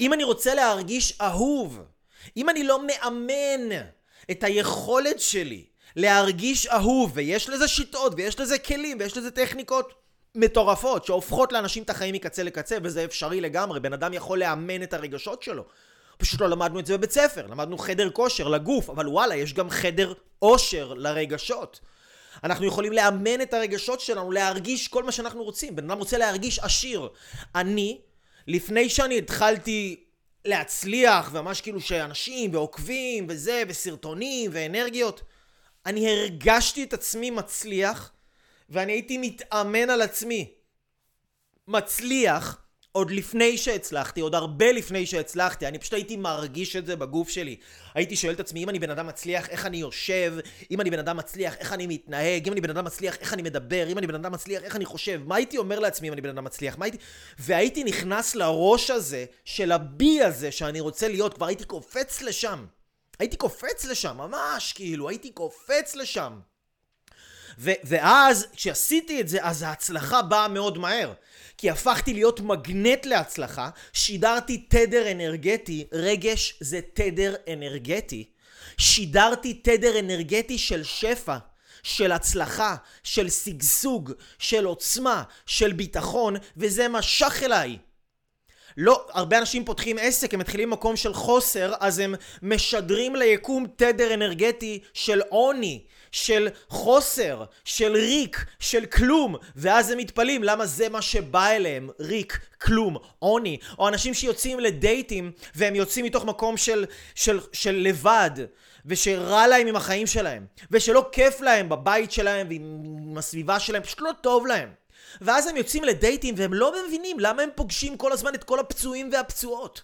אם אני רוצה להרגיש אהוב, אם אני לא מאמן את היכולת שלי להרגיש אהוב, ויש לזה שיטות, ויש לזה כלים, ויש לזה טכניקות מטורפות, שהופכות לאנשים את החיים מקצה לקצה, וזה אפשרי לגמרי. בן אדם יכול לאמן את הרגשות שלו. פשוט לא למדנו את זה בבית ספר, למדנו חדר כושר לגוף, אבל וואלה, יש גם חדר אושר לרגשות. אנחנו יכולים לאמן את הרגשות שלנו, להרגיש כל מה שאנחנו רוצים. בן אדם רוצה להרגיש עשיר. אני, לפני שאני התחלתי להצליח, וממש כאילו שאנשים ועוקבים וזה, וסרטונים ואנרגיות, אני הרגשתי את עצמי מצליח, ואני הייתי מתאמן על עצמי מצליח עוד לפני שהצלחתי, עוד הרבה לפני שהצלחתי, אני פשוט הייתי מרגיש את זה בגוף שלי. הייתי שואל את עצמי, אם אני בן אדם מצליח, איך אני יושב? אם אני בן אדם מצליח, איך אני מתנהג? אם אני בן אדם מצליח, איך אני מדבר? אם אני בן אדם מצליח, איך אני חושב? מה הייתי אומר לעצמי אם אני בן אדם מצליח? מה הייתי... והייתי נכנס לראש הזה, של הבי הזה, שאני רוצה להיות, כבר הייתי קופץ לשם. הייתי קופץ לשם, ממש, כאילו, הייתי קופץ לשם. ו- ואז, כשעשיתי את זה, אז ההצלחה באה מאוד מהר. כי הפכתי להיות מגנט להצלחה, שידרתי תדר אנרגטי, רגש זה תדר אנרגטי. שידרתי תדר אנרגטי של שפע, של הצלחה, של שגשוג, של עוצמה, של ביטחון, וזה משך אליי. לא, הרבה אנשים פותחים עסק, הם מתחילים ממקום של חוסר, אז הם משדרים ליקום תדר אנרגטי של עוני, של חוסר, של ריק, של כלום, ואז הם מתפלאים למה זה מה שבא אליהם, ריק, כלום, עוני, או אנשים שיוצאים לדייטים והם יוצאים מתוך מקום של, של, של לבד, ושרע להם עם החיים שלהם, ושלא כיף להם בבית שלהם ועם הסביבה שלהם, פשוט לא טוב להם. ואז הם יוצאים לדייטים והם לא מבינים למה הם פוגשים כל הזמן את כל הפצועים והפצועות.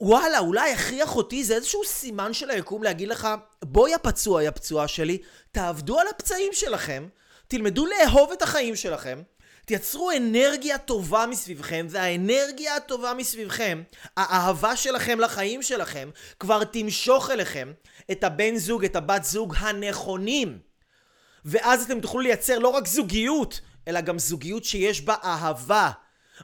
וואלה, אולי הכריח אותי זה איזשהו סימן של היקום להגיד לך, בואי הפצוע, יא פצועה שלי, תעבדו על הפצעים שלכם, תלמדו לאהוב את החיים שלכם, תייצרו אנרגיה טובה מסביבכם, והאנרגיה הטובה מסביבכם, האהבה שלכם לחיים שלכם, כבר תמשוך אליכם את הבן זוג, את הבת זוג הנכונים. ואז אתם תוכלו לייצר לא רק זוגיות, אלא גם זוגיות שיש בה אהבה.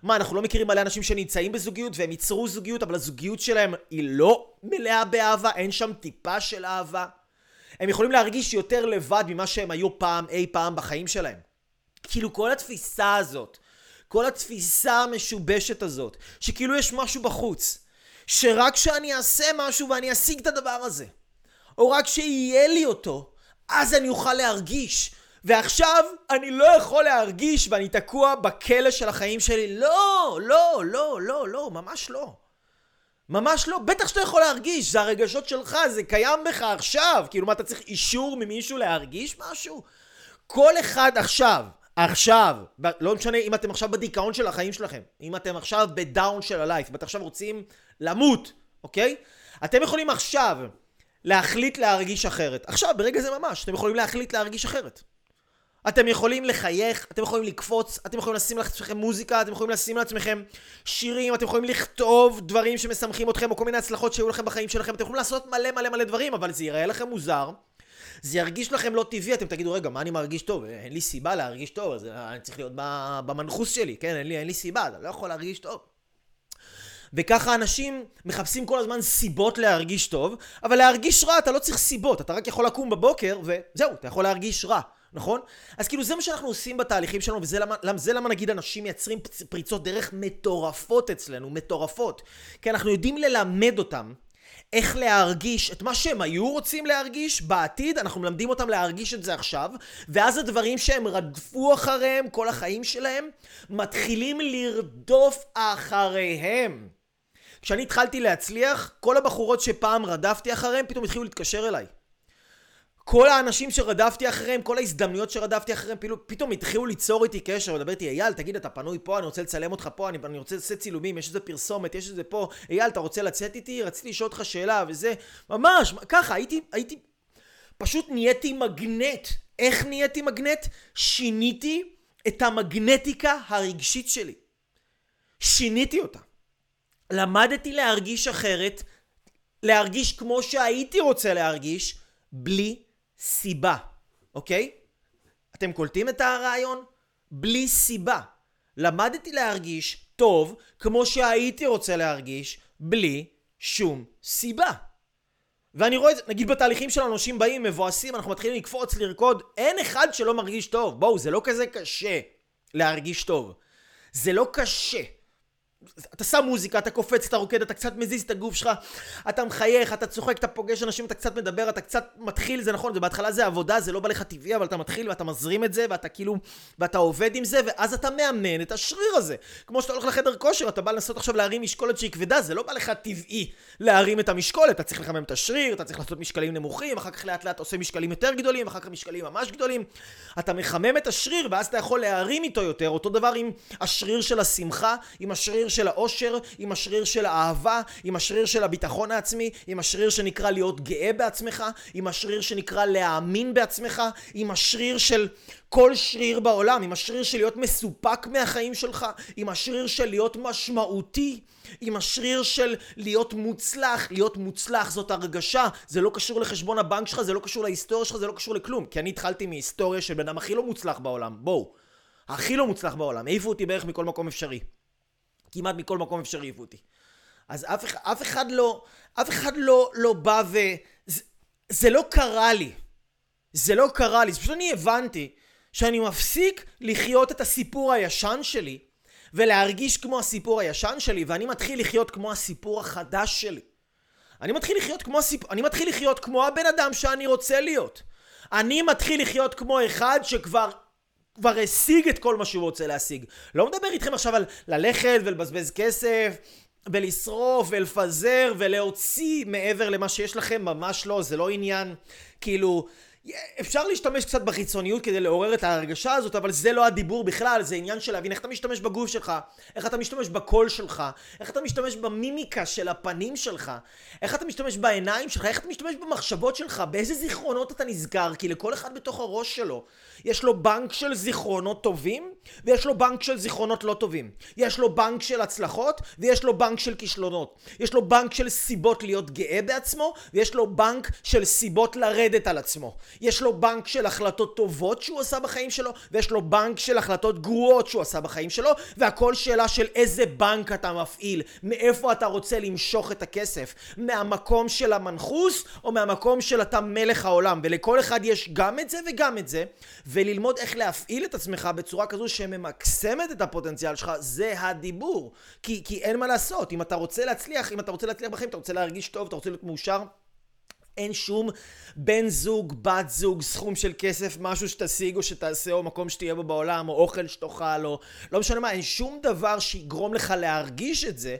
מה, אנחנו לא מכירים מלא אנשים שנמצאים בזוגיות והם ייצרו זוגיות, אבל הזוגיות שלהם היא לא מלאה באהבה, אין שם טיפה של אהבה. הם יכולים להרגיש יותר לבד ממה שהם היו פעם, אי פעם בחיים שלהם. כאילו כל התפיסה הזאת, כל התפיסה המשובשת הזאת, שכאילו יש משהו בחוץ, שרק כשאני אעשה משהו ואני אשיג את הדבר הזה, או רק שיהיה לי אותו, אז אני אוכל להרגיש ועכשיו אני לא יכול להרגיש ואני תקוע בכלא של החיים שלי. לא, לא, לא, לא, לא, ממש לא. ממש לא. בטח שאתה יכול להרגיש, זה הרגשות שלך, זה קיים בך עכשיו. כאילו מה, אתה צריך אישור ממישהו להרגיש משהו? כל אחד עכשיו, עכשיו, לא משנה אם אתם עכשיו בדיכאון של החיים שלכם, אם אתם עכשיו בדאון של הלייף, אם אתם עכשיו רוצים למות, אוקיי? אתם יכולים עכשיו להחליט להרגיש אחרת. עכשיו, ברגע זה ממש, אתם יכולים להחליט להרגיש אחרת. אתם יכולים לחייך, אתם יכולים לקפוץ, אתם יכולים לשים לעצמכם מוזיקה, אתם יכולים לשים לעצמכם שירים, אתם יכולים לכתוב דברים שמשמחים אתכם, או כל מיני הצלחות שהיו לכם בחיים שלכם, אתם יכולים לעשות מלא מלא מלא דברים, אבל זה ייראה לכם מוזר, זה ירגיש לכם לא טבעי, אתם תגידו, רגע, מה אני מרגיש טוב? אין לי סיבה להרגיש טוב, אז אני צריך להיות במנחוס שלי, כן? אין לי, אין לי סיבה, אני לא יכול להרגיש טוב. וככה אנשים מחפשים כל הזמן סיבות להרגיש טוב, אבל להרגיש רע אתה לא צריך סיבות, אתה רק יכול לקום בבוקר וזהו, אתה יכול להרגיש רע. נכון? אז כאילו זה מה שאנחנו עושים בתהליכים שלנו, וזה למה, זה למה נגיד אנשים מייצרים פריצות דרך מטורפות אצלנו, מטורפות. כי אנחנו יודעים ללמד אותם איך להרגיש את מה שהם היו רוצים להרגיש בעתיד, אנחנו מלמדים אותם להרגיש את זה עכשיו, ואז הדברים שהם רדפו אחריהם כל החיים שלהם, מתחילים לרדוף אחריהם. כשאני התחלתי להצליח, כל הבחורות שפעם רדפתי אחריהם, פתאום התחילו להתקשר אליי. כל האנשים שרדפתי אחריהם, כל ההזדמנויות שרדפתי אחריהם, פתאום, התחילו ליצור איתי קשר, ולדבר איתי, אייל, תגיד, אתה פנוי פה, אני רוצה לצלם אותך פה, אני, אני רוצה לעשות צילומים, יש איזה פרסומת, יש איזה פה, אייל, אתה רוצה לצאת איתי? רציתי לשאול אותך שאלה, וזה, ממש, ככה, הייתי, הייתי, פשוט נהייתי מגנט. איך נהייתי מגנט? שיניתי את המגנטיקה הרגשית שלי. שיניתי אותה. למדתי להרגיש אחרת, להרגיש כמו שהייתי רוצה להרגיש, בלי סיבה, אוקיי? אתם קולטים את הרעיון? בלי סיבה. למדתי להרגיש טוב כמו שהייתי רוצה להרגיש בלי שום סיבה. ואני רואה את זה, נגיד בתהליכים של אנשים באים, מבואסים, אנחנו מתחילים לקפוץ, לרקוד, אין אחד שלא מרגיש טוב. בואו, זה לא כזה קשה להרגיש טוב. זה לא קשה. אתה שם מוזיקה, אתה קופץ, אתה רוקד, אתה קצת מזיז את הגוף שלך, אתה מחייך, אתה צוחק, אתה פוגש אנשים, אתה קצת מדבר, אתה קצת מתחיל, זה נכון, זה בהתחלה זה עבודה, זה לא בא לך טבעי, אבל אתה מתחיל ואתה מזרים את זה, ואתה כאילו, ואתה עובד עם זה, ואז אתה מאמן את השריר הזה. כמו שאתה הולך לחדר כושר, אתה בא לנסות עכשיו להרים משקולת שהיא כבדה, זה לא בא לך טבעי להרים את המשקולת, אתה צריך לחמם את השריר, אתה צריך לעשות משקלים נמוכים, אחר כך לאט לאט עושה משקלים יותר גדולים, אחר כך משקלים ממש גדולים. אתה מחמם את השריר, ואז אתה יכול להרים איתו יותר, אותו דבר עם השריר של השמחה, עם השריר של האושר, עם השריר של האהבה, עם השריר של הביטחון העצמי, עם השריר שנקרא להיות גאה בעצמך, עם השריר שנקרא להאמין בעצמך, עם השריר של כל שריר בעולם, עם השריר של להיות מסופק מהחיים שלך, עם השריר של להיות משמעותי, עם השריר של להיות מוצלח, להיות מוצלח זאת הרגשה, זה לא קשור לחשבון הבנק שלך, זה לא קשור להיסטוריה שלך, זה לא קשור לכלום, כי אני התחלתי מהיסטוריה של בן אדם הכי לא מוצלח בעולם, בואו, הכי לא מוצלח בעולם, העיפו אותי בערך מכל מקום אפשרי. כמעט מכל מקום אפשרי העיפו אותי. אז אף, אף אחד לא, אף אחד לא, לא בא ו... זה, זה לא קרה לי. זה לא קרה לי, זה פשוט אני הבנתי שאני מפסיק לחיות את הסיפור הישן שלי ולהרגיש כמו הסיפור הישן שלי ואני מתחיל לחיות כמו הסיפור החדש שלי. אני מתחיל לחיות כמו הסיפור, אני מתחיל לחיות כמו הבן אדם שאני רוצה להיות. אני מתחיל לחיות כמו אחד שכבר כבר השיג את כל מה שהוא רוצה להשיג. לא מדבר איתכם עכשיו על ללכת ולבזבז כסף ולשרוף ולפזר ולהוציא מעבר למה שיש לכם, ממש לא, זה לא עניין כאילו אפשר להשתמש קצת בחיצוניות כדי לעורר את ההרגשה הזאת, אבל זה לא הדיבור בכלל, זה עניין של להבין איך אתה משתמש בגוף שלך, איך אתה משתמש בקול שלך, איך אתה משתמש במימיקה של הפנים שלך, איך אתה משתמש בעיניים שלך, איך אתה משתמש במחשבות שלך, באיזה זיכרונות אתה נזכר, כי לכל אחד בתוך הראש שלו יש לו בנק של זיכרונות טובים, ויש לו בנק של זיכרונות לא טובים. יש לו בנק של הצלחות, ויש לו בנק של כישלונות. יש לו בנק של סיבות להיות גאה בעצמו, ויש לו בנק של סיבות לרדת על עצמו. יש לו בנק של החלטות טובות שהוא עשה בחיים שלו, ויש לו בנק של החלטות גרועות שהוא עשה בחיים שלו, והכל שאלה של איזה בנק אתה מפעיל, מאיפה אתה רוצה למשוך את הכסף, מהמקום של המנחוס, או מהמקום של אתה מלך העולם, ולכל אחד יש גם את זה וגם את זה, וללמוד איך להפעיל את עצמך בצורה כזו שממקסמת את הפוטנציאל שלך, זה הדיבור. כי, כי אין מה לעשות, אם אתה רוצה להצליח, אם אתה רוצה להצליח בחיים, אתה רוצה להרגיש טוב, אתה רוצה להיות מאושר, אין שום בן זוג, בת זוג, סכום של כסף, משהו שתשיג או שתעשה או מקום שתהיה בו בעולם או אוכל שתאכל או לא משנה מה, אין שום דבר שיגרום לך להרגיש את זה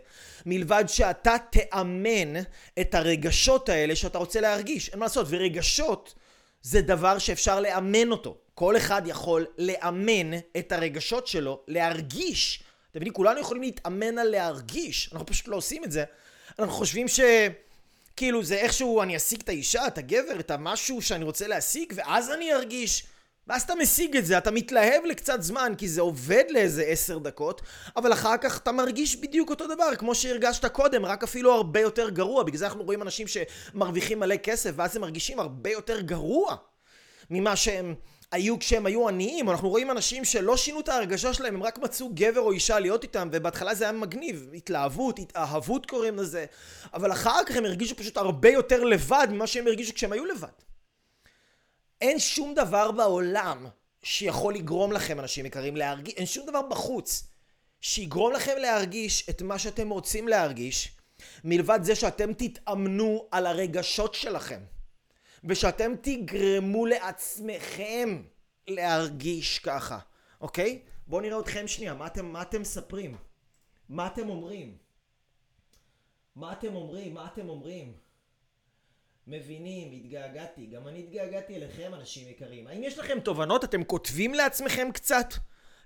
מלבד שאתה תאמן את הרגשות האלה שאתה רוצה להרגיש. אין מה לעשות, ורגשות זה דבר שאפשר לאמן אותו. כל אחד יכול לאמן את הרגשות שלו, להרגיש. אתם יודעים, כולנו יכולים להתאמן על להרגיש, אנחנו פשוט לא עושים את זה. אנחנו חושבים ש... כאילו זה איכשהו אני אשיג את האישה, את הגבר, את המשהו שאני רוצה להשיג, ואז אני ארגיש. ואז אתה משיג את זה, אתה מתלהב לקצת זמן, כי זה עובד לאיזה עשר דקות, אבל אחר כך אתה מרגיש בדיוק אותו דבר, כמו שהרגשת קודם, רק אפילו הרבה יותר גרוע. בגלל זה אנחנו רואים אנשים שמרוויחים מלא כסף, ואז הם מרגישים הרבה יותר גרוע ממה שהם היו כשהם היו עניים, אנחנו רואים אנשים שלא שינו את ההרגשה שלהם, הם רק מצאו גבר או אישה להיות איתם, ובהתחלה זה היה מגניב, התלהבות, התאהבות קוראים לזה, אבל אחר כך הם הרגישו פשוט הרבה יותר לבד ממה שהם הרגישו כשהם היו לבד. אין שום דבר בעולם שיכול לגרום לכם, אנשים יקרים, להרגיש, אין שום דבר בחוץ שיגרום לכם להרגיש את מה שאתם רוצים להרגיש, מלבד זה שאתם תתאמנו על הרגשות שלכם. ושאתם תגרמו לעצמכם להרגיש ככה, אוקיי? בואו נראה אתכם שנייה, מה אתם, מה אתם מספרים? מה אתם אומרים? מה אתם אומרים? מה אתם אומרים? מבינים, התגעגעתי, גם אני התגעגעתי אליכם אנשים יקרים. האם יש לכם תובנות? אתם כותבים לעצמכם קצת?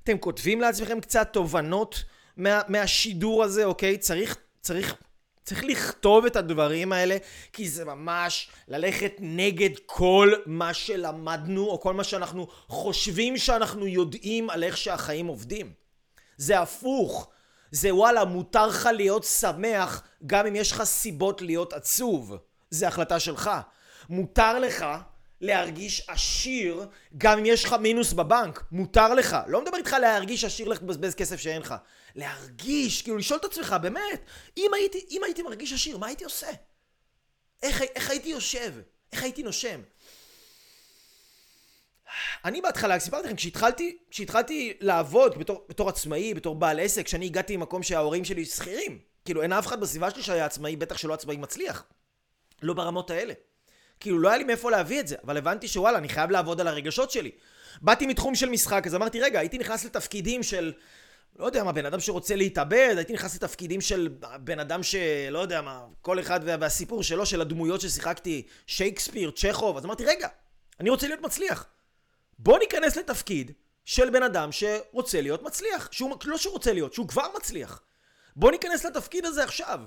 אתם כותבים לעצמכם קצת תובנות מה, מהשידור הזה, אוקיי? צריך, צריך צריך לכתוב את הדברים האלה, כי זה ממש ללכת נגד כל מה שלמדנו, או כל מה שאנחנו חושבים שאנחנו יודעים על איך שהחיים עובדים. זה הפוך. זה וואלה, מותר לך להיות שמח גם אם יש לך סיבות להיות עצוב. זה החלטה שלך. מותר לך להרגיש עשיר גם אם יש לך מינוס בבנק. מותר לך. לא מדבר איתך להרגיש עשיר לך לבזבז כסף שאין לך. להרגיש, כאילו לשאול את עצמך, באמת, אם הייתי, אם הייתי מרגיש עשיר, מה הייתי עושה? איך, איך הייתי יושב? איך הייתי נושם? אני בהתחלה, סיפרתי לכם, כשהתחלתי, כשהתחלתי לעבוד בתור, בתור עצמאי, בתור בעל עסק, כשאני הגעתי ממקום שההורים שלי שכירים, כאילו אין אף אחד בסביבה שלי שהיה עצמאי, בטח שלא עצמאי מצליח. לא ברמות האלה. כאילו לא היה לי מאיפה להביא את זה, אבל הבנתי שוואלה, אני חייב לעבוד על הרגשות שלי. באתי מתחום של משחק, אז אמרתי, רגע, הייתי נכנס לתפקידים של לא יודע מה, בן אדם שרוצה להתאבד, הייתי נכנס לתפקידים של בן אדם שלא יודע מה, כל אחד והסיפור שלו, של הדמויות ששיחקתי, שייקספיר, צ'כוב, אז אמרתי, רגע, אני רוצה להיות מצליח. בוא ניכנס לתפקיד של בן אדם שרוצה להיות מצליח. שהוא לא שרוצה להיות, שהוא כבר מצליח. בוא ניכנס לתפקיד הזה עכשיו.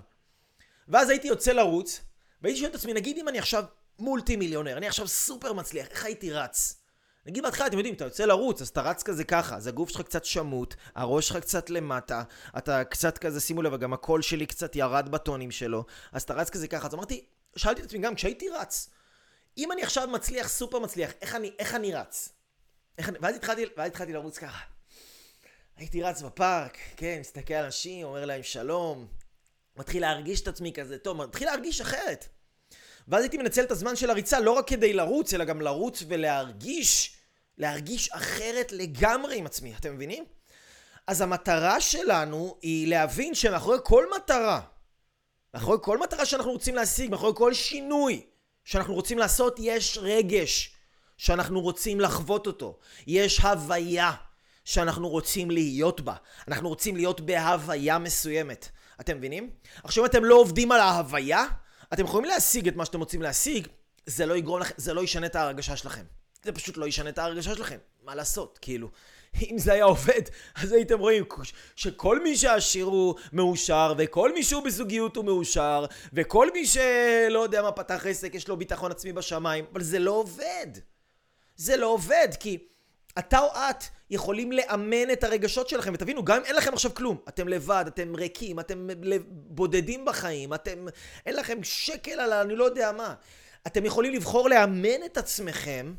ואז הייתי יוצא לרוץ, והייתי שואל את עצמי, נגיד אם אני עכשיו מולטי מיליונר, אני עכשיו סופר מצליח, איך הייתי רץ? נגיד בהתחלה, אתם יודעים, אתה יוצא לרוץ, אז אתה רץ כזה ככה, אז הגוף שלך קצת שמוט, הראש שלך קצת למטה, אתה קצת כזה, שימו לב, גם הקול שלי קצת ירד בטונים שלו, אז אתה רץ כזה ככה, אז אמרתי, שאלתי את עצמי גם, כשהייתי רץ, אם אני עכשיו מצליח, סופר מצליח, איך אני, איך אני רץ? איך אני, ואז התחלתי, ואז התחלתי לרוץ ככה. הייתי רץ בפארק, כן, מסתכל על אנשים, אומר להם שלום, מתחיל להרגיש את עצמי כזה, טוב, מתחיל להרגיש אחרת. ואז הייתי מנצל את הזמן של הריצה לא רק כדי לרוץ, אלא גם לרוץ ולהרגיש, להרגיש אחרת לגמרי עם עצמי, אתם מבינים? אז המטרה שלנו היא להבין שמאחורי כל מטרה, מאחורי כל מטרה שאנחנו רוצים להשיג, מאחורי כל שינוי שאנחנו רוצים לעשות, יש רגש שאנחנו רוצים לחוות אותו. יש הוויה שאנחנו רוצים להיות בה. אנחנו רוצים להיות בהוויה מסוימת. אתם מבינים? עכשיו אם אתם לא עובדים על ההוויה, אתם יכולים להשיג את מה שאתם רוצים להשיג, זה לא יגרום לכם, זה לא ישנה את ההרגשה שלכם. זה פשוט לא ישנה את ההרגשה שלכם. מה לעשות? כאילו, אם זה היה עובד, [laughs] אז הייתם רואים שכל מי שעשיר הוא מאושר, וכל מי שהוא בזוגיות הוא מאושר, וכל מי שלא יודע מה פתח עסק, יש לו ביטחון עצמי בשמיים, אבל זה לא עובד. זה לא עובד, כי אתה או את יכולים לאמן את הרגשות שלכם, ותבינו, גם אם אין לכם עכשיו כלום, אתם לבד, אתם ריקים, אתם בודדים בחיים, אתם, אין לכם שקל על אני לא יודע מה. אתם יכולים לבחור לאמן את עצמכם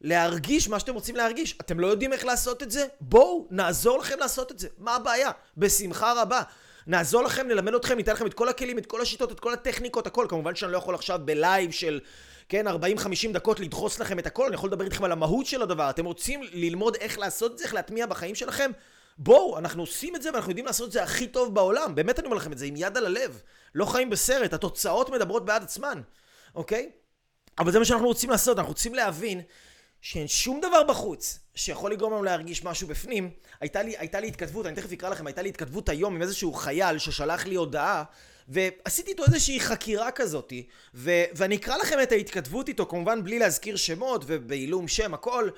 להרגיש מה שאתם רוצים להרגיש. אתם לא יודעים איך לעשות את זה? בואו, נעזור לכם לעשות את זה. מה הבעיה? בשמחה רבה. נעזור לכם, נלמד אתכם, ניתן לכם את כל הכלים, את כל השיטות, את כל הטכניקות, הכל. כמובן שאני לא יכול עכשיו בלייב של, כן, 40-50 דקות לדחוס לכם את הכל, אני יכול לדבר איתכם על המהות של הדבר. אתם רוצים ללמוד איך לעשות את זה, איך להטמיע בחיים שלכם? בואו, אנחנו עושים את זה ואנחנו יודעים לעשות את זה הכי טוב בעולם. באמת אני אומר לכם את זה, עם יד על הלב. לא חיים בסרט, התוצאות מדברות בעד עצמן, אוקיי? אבל זה מה שאנחנו רוצים לעשות, אנחנו רוצים להבין שאין שום דבר בחוץ שיכול לגרום לנו להרגיש משהו בפנים. הייתה לי, הייתה לי התכתבות, אני תכף אקרא לכם, הייתה לי התכתבות היום עם איזשהו חייל ששלח לי הודעה ועשיתי איתו איזושהי חקירה כזאתי ו- ואני אקרא לכם את ההתכתבות איתו, כמובן בלי להזכיר שמות ובעילום שם, הכל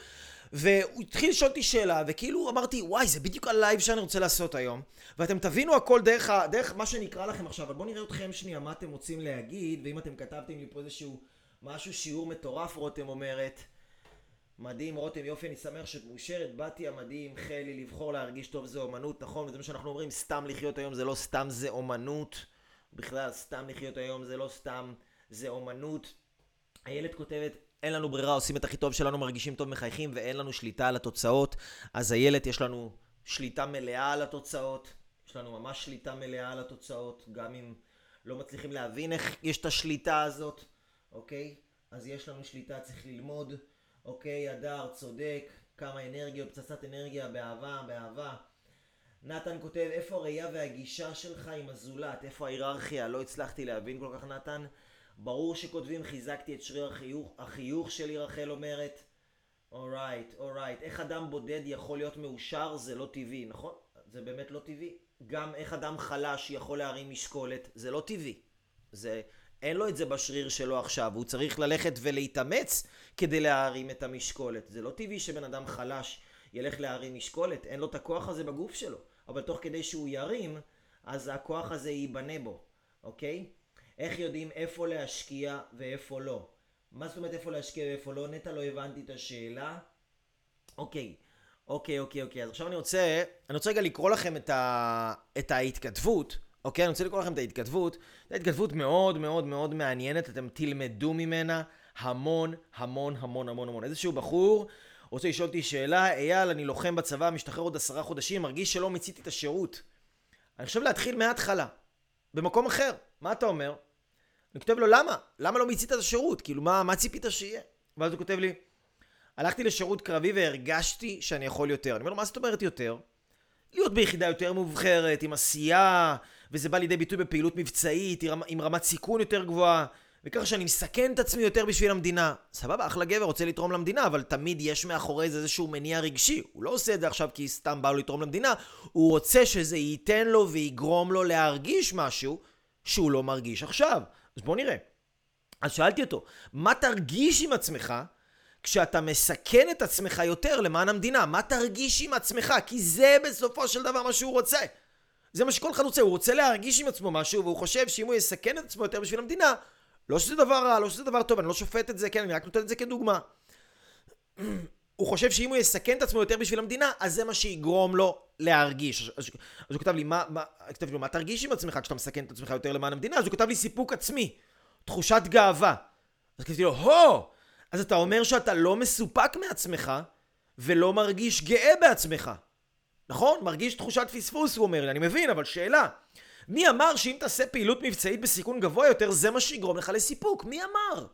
והוא התחיל לשאול אותי שאלה, וכאילו אמרתי, וואי, זה בדיוק הלייב שאני רוצה לעשות היום. ואתם תבינו הכל דרך, ה, דרך מה שנקרא לכם עכשיו, אבל בואו נראה אתכם שנייה מה אתם רוצים להגיד, ואם אתם כתבתם לי פה איזשהו משהו, שיעור מטורף, רותם אומרת. מדהים, רותם, יופי, אני שמח שאת מאושרת, באתי המדהים, חלי, לבחור להרגיש טוב זה אומנות, נכון, וזה מה שאנחנו אומרים, סתם לחיות היום זה לא סתם זה אומנות, בכלל, סתם לחיות היום זה לא סתם זה אומנות. איילת כותבת, אין לנו ברירה, עושים את הכי טוב שלנו, מרגישים טוב, מחייכים, ואין לנו שליטה על התוצאות. אז איילת, יש לנו שליטה מלאה על התוצאות, יש לנו ממש שליטה מלאה על התוצאות, גם אם לא מצליחים להבין איך יש את השליטה הזאת, אוקיי? אז יש לנו שליטה, צריך ללמוד. אוקיי, הדר, צודק, כמה אנרגיות, פצצת אנרגיה, באהבה, באהבה. נתן כותב, איפה הראייה והגישה שלך עם הזולת? איפה ההיררכיה? לא הצלחתי להבין כל כך, נתן. ברור שכותבים, חיזקתי את שריר החיוך, החיוך שלי, רחל אומרת. אורייט, right, אורייט. Right. איך אדם בודד יכול להיות מאושר? זה לא טבעי, נכון? זה באמת לא טבעי. גם איך אדם חלש יכול להרים משקולת, זה לא טבעי. זה... אין לו את זה בשריר שלו עכשיו, הוא צריך ללכת ולהתאמץ כדי להרים את המשקולת. זה לא טבעי שבן אדם חלש ילך להרים משקולת, אין לו את הכוח הזה בגוף שלו. אבל תוך כדי שהוא ירים, אז הכוח הזה ייבנה בו, אוקיי? איך יודעים איפה להשקיע ואיפה לא? מה זאת אומרת איפה להשקיע ואיפה לא? נטע לא הבנתי את השאלה. אוקיי, אוקיי, אוקיי, אוקיי. אז עכשיו אני רוצה, אני רוצה רגע לקרוא לכם את, ה, את ההתכתבות. אוקיי, אני רוצה לקרוא לכם את ההתכתבות. זו התכתבות מאוד מאוד מאוד מעניינת, אתם תלמדו ממנה המון המון המון המון המון. איזשהו בחור רוצה לשאול אותי שאלה, אייל, אני לוחם בצבא, משתחרר עוד עשרה חודשים, מרגיש שלא מיציתי את השירות. אני חושב להתחיל מההתחלה, במקום אחר. מה אתה אומר? אני כותב לו, למה? למה לא מיצית את השירות? כאילו, מה, מה ציפית שיהיה? ואז הוא כותב לי, הלכתי לשירות קרבי והרגשתי שאני יכול יותר. אני אומר לו, מה זאת אומרת יותר? להיות ביחידה יותר מובחרת, עם עשייה, וזה בא לידי ביטוי בפעילות מבצעית, עם רמת סיכון יותר גבוהה, וככה שאני מסכן את עצמי יותר בשביל המדינה. סבבה, אחלה גבר, רוצה לתרום למדינה, אבל תמיד יש מאחורי זה איזשהו מניע רגשי. הוא לא עושה את זה עכשיו כי סתם בא לו לתרום למדינה, הוא רוצה שזה ייתן לו ויגרום לו להרגיש משהו שהוא לא מרגיש עכשיו. אז בואו נראה. אז שאלתי אותו, מה תרגיש עם עצמך כשאתה מסכן את עצמך יותר למען המדינה? מה תרגיש עם עצמך? כי זה בסופו של דבר מה שהוא רוצה. זה מה שכל אחד רוצה, הוא רוצה להרגיש עם עצמו משהו, והוא חושב שאם הוא יסכן את עצמו יותר בשביל המדינה, לא שזה דבר רע, לא שזה דבר טוב, אני לא שופט את זה, כן, אני רק נותן את זה כדוגמה. [clears throat] הוא חושב שאם הוא יסכן את עצמו יותר בשביל המדינה, אז זה מה שיגרום לו להרגיש. אז, אז הוא כתב לי, מה, מה, כתב לי, מה תרגיש עם עצמך כשאתה מסכן את עצמך יותר למען המדינה? אז הוא כתב לי סיפוק עצמי, תחושת גאווה. אז כתבתי לו, הו! אז אתה אומר שאתה לא מסופק מעצמך, ולא מרגיש גאה בעצמך. נכון? מרגיש תחושת פספוס, הוא אומר לי, אני מבין, אבל שאלה. מי אמר שאם תעשה פעילות מבצעית בסיכון גבוה יותר, זה מה שיגרום לך לסיפוק? מי אמר?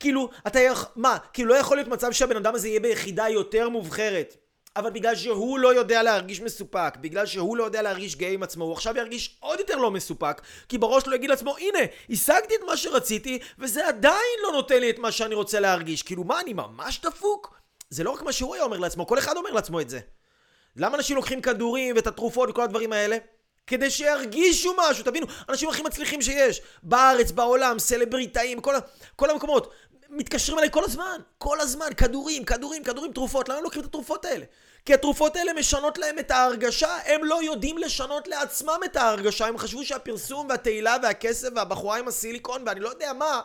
כאילו, אתה יכול... מה? כאילו לא יכול להיות מצב שהבן אדם הזה יהיה ביחידה יותר מובחרת. אבל בגלל שהוא לא יודע להרגיש מסופק, בגלל שהוא לא יודע להרגיש גאה עם עצמו, הוא עכשיו ירגיש עוד יותר לא מסופק, כי בראש שלו יגיד לעצמו, הנה, השגתי את מה שרציתי, וזה עדיין לא נותן לי את מה שאני רוצה להרגיש. כאילו, מה, אני ממש דפוק? זה לא רק מה שהוא היה אומר לעצמו, כל אחד אומר לעצמו את זה. למה אנשים לוקחים כדורים ואת התרופות וכל הדברים האלה? כדי שירגישו משהו, תבינו, אנשים הכי מצליחים שיש, בארץ, בעולם, סלבריטאים, כל, כל המקומות, מתקשרים אליי כל הזמן, כל הזמן, כדורים, כדורים, כדורים, תרופות, למה הם לוקחים את התרופות האלה? כי התרופות האלה משנות להם את ההרגשה, הם לא יודעים לשנות לעצמם את ההרגשה, הם חשבו שהפרסום והתהילה והכסף והבחורה עם הסיליקון ואני לא יודע מה,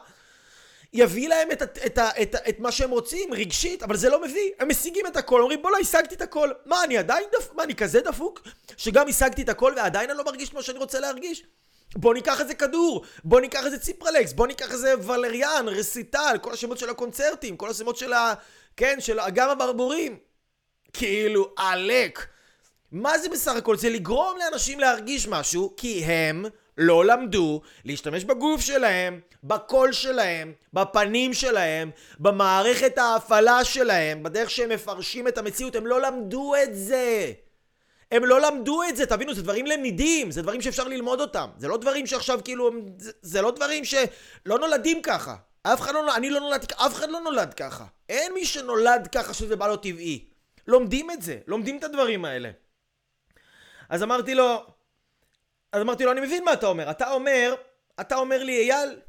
יביא להם את, את, את, את, את מה שהם רוצים, רגשית, אבל זה לא מביא. הם משיגים את הכל, אומרים בוא'נה השגתי את הכל. מה, אני עדיין דפוק? מה, אני כזה דפוק? שגם השגתי את הכל ועדיין אני לא מרגיש כמו שאני רוצה להרגיש? בוא ניקח איזה כדור, בוא ניקח איזה ציפרלקס, בוא ניקח איזה ולריאן, רסיטל, כל השמות של הקונצרטים, כל השמות של ה... כן, של אגם הברבורים. כאילו, עלק. מה זה בסך הכל? זה לגרום לאנשים להרגיש משהו, כי הם לא למדו להשתמש בגוף שלהם, בקול שלהם, בפנים שלהם, במערכת ההפעלה שלהם, בדרך שהם מפרשים את המציאות, הם לא למדו את זה. הם לא למדו את זה, תבינו, זה דברים למידים, זה דברים שאפשר ללמוד אותם. זה לא דברים שעכשיו כאילו, זה, זה לא דברים שלא נולדים ככה. אף אחד לא, אני לא נולדתי, אף אחד לא נולד ככה. אין מי שנולד ככה שזה בא לו טבעי. לומדים את זה, לומדים את הדברים האלה. אז אמרתי לו, אז אמרתי לו, אני מבין מה אתה אומר. אתה אומר, אתה אומר לי, אייל,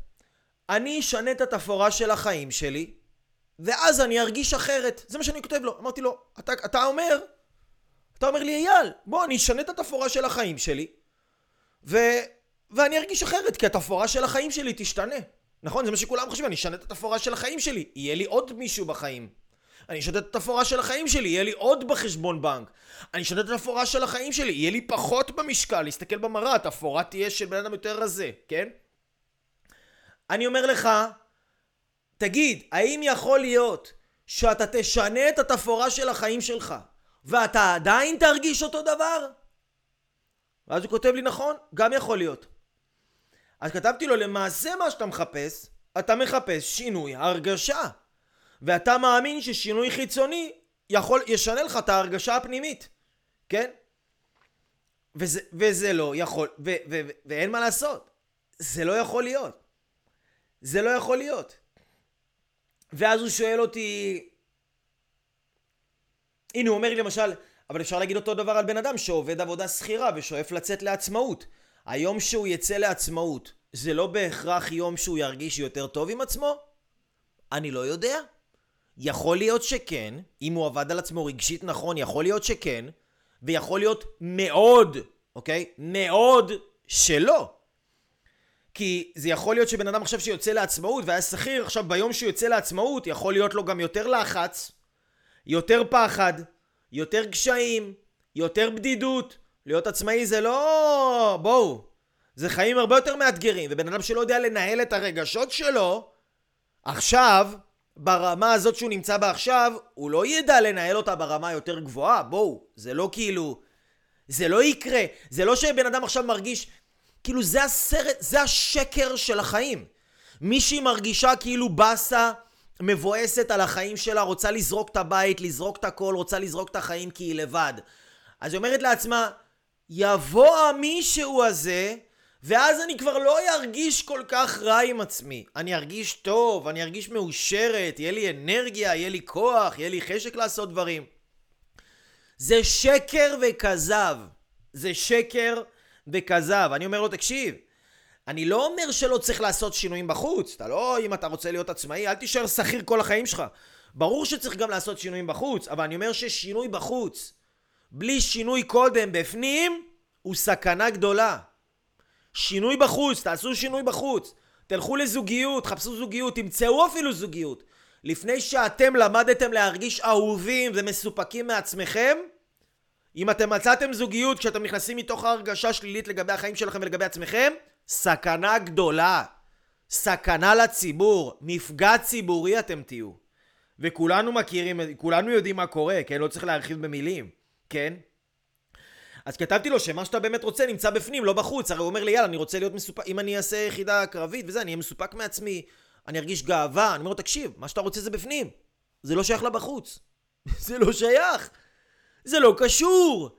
אני אשנה את התפאורה של החיים שלי, ואז אני ארגיש אחרת. זה מה שאני כותב לו. אמרתי לו, אתה, אתה אומר, אתה אומר לי, אייל, בוא, אני אשנה את התפאורה של החיים שלי, ו... ואני ארגיש אחרת, כי התפאורה של החיים שלי תשתנה. נכון? זה מה שכולם חושבים, אני אשנה את התפאורה של החיים שלי. יהיה לי עוד מישהו בחיים. אני אשנה את התפאורה של החיים שלי, יהיה לי עוד בחשבון בנק. אני אשנה את התפאורה של החיים שלי, יהיה לי פחות במשקל, להסתכל במראה, התפאורה תהיה של בן אדם יותר רזה, כן? אני אומר לך, תגיד, האם יכול להיות שאתה תשנה את התפאורה של החיים שלך ואתה עדיין תרגיש אותו דבר? ואז הוא כותב לי, נכון, גם יכול להיות. אז כתבתי לו, למעשה מה שאתה מחפש, אתה מחפש שינוי הרגשה. ואתה מאמין ששינוי חיצוני יכול, ישנה לך את ההרגשה הפנימית, כן? וזה, וזה לא יכול, ו, ו, ו, ואין מה לעשות. זה לא יכול להיות. זה לא יכול להיות. ואז הוא שואל אותי, הנה הוא אומר לי למשל, אבל אפשר להגיד אותו דבר על בן אדם שעובד עבודה שכירה ושואף לצאת לעצמאות. היום שהוא יצא לעצמאות, זה לא בהכרח יום שהוא ירגיש יותר טוב עם עצמו? אני לא יודע. יכול להיות שכן, אם הוא עבד על עצמו רגשית נכון, יכול להיות שכן, ויכול להיות מאוד, אוקיי? מאוד שלא. כי זה יכול להיות שבן אדם עכשיו שיוצא לעצמאות והיה שכיר, עכשיו ביום שהוא יוצא לעצמאות יכול להיות לו גם יותר לחץ, יותר פחד, יותר קשיים, יותר בדידות. להיות עצמאי זה לא... בואו. זה חיים הרבה יותר מאתגרים, ובן אדם שלא יודע לנהל את הרגשות שלו, עכשיו, ברמה הזאת שהוא נמצא בה עכשיו, הוא לא ידע לנהל אותה ברמה יותר גבוהה. בואו, זה לא כאילו... זה לא יקרה. זה לא שבן אדם עכשיו מרגיש... כאילו זה הסרט, זה השקר של החיים. מישהי מרגישה כאילו באסה, מבואסת על החיים שלה, רוצה לזרוק את הבית, לזרוק את הכל, רוצה לזרוק את החיים כי היא לבד. אז היא אומרת לעצמה, יבוא המישהו הזה, ואז אני כבר לא ארגיש כל כך רע עם עצמי. אני ארגיש טוב, אני ארגיש מאושרת, יהיה לי אנרגיה, יהיה לי כוח, יהיה לי חשק לעשות דברים. זה שקר וכזב. זה שקר וכזב. אני אומר לו, תקשיב, אני לא אומר שלא צריך לעשות שינויים בחוץ. אתה לא, אם אתה רוצה להיות עצמאי, אל תישאר שכיר כל החיים שלך. ברור שצריך גם לעשות שינויים בחוץ, אבל אני אומר ששינוי בחוץ, בלי שינוי קודם בפנים, הוא סכנה גדולה. שינוי בחוץ, תעשו שינוי בחוץ. תלכו לזוגיות, חפשו זוגיות, תמצאו אפילו זוגיות. לפני שאתם למדתם להרגיש אהובים ומסופקים מעצמכם, אם אתם מצאתם זוגיות כשאתם נכנסים מתוך הרגשה שלילית לגבי החיים שלכם ולגבי עצמכם, סכנה גדולה. סכנה לציבור. מפגע ציבורי אתם תהיו. וכולנו מכירים, כולנו יודעים מה קורה, כן? לא צריך להרחיב במילים, כן? אז כתבתי לו שמה שאתה באמת רוצה נמצא בפנים, לא בחוץ. הרי הוא אומר לי, יאללה, אני רוצה להיות מסופק, אם אני אעשה יחידה קרבית וזה, אני אהיה מסופק מעצמי, אני ארגיש גאווה. אני אומר לו, תקשיב, מה שאתה רוצה זה בפנים. זה לא שייך לבחוץ. [laughs] זה לא שייך. זה לא קשור.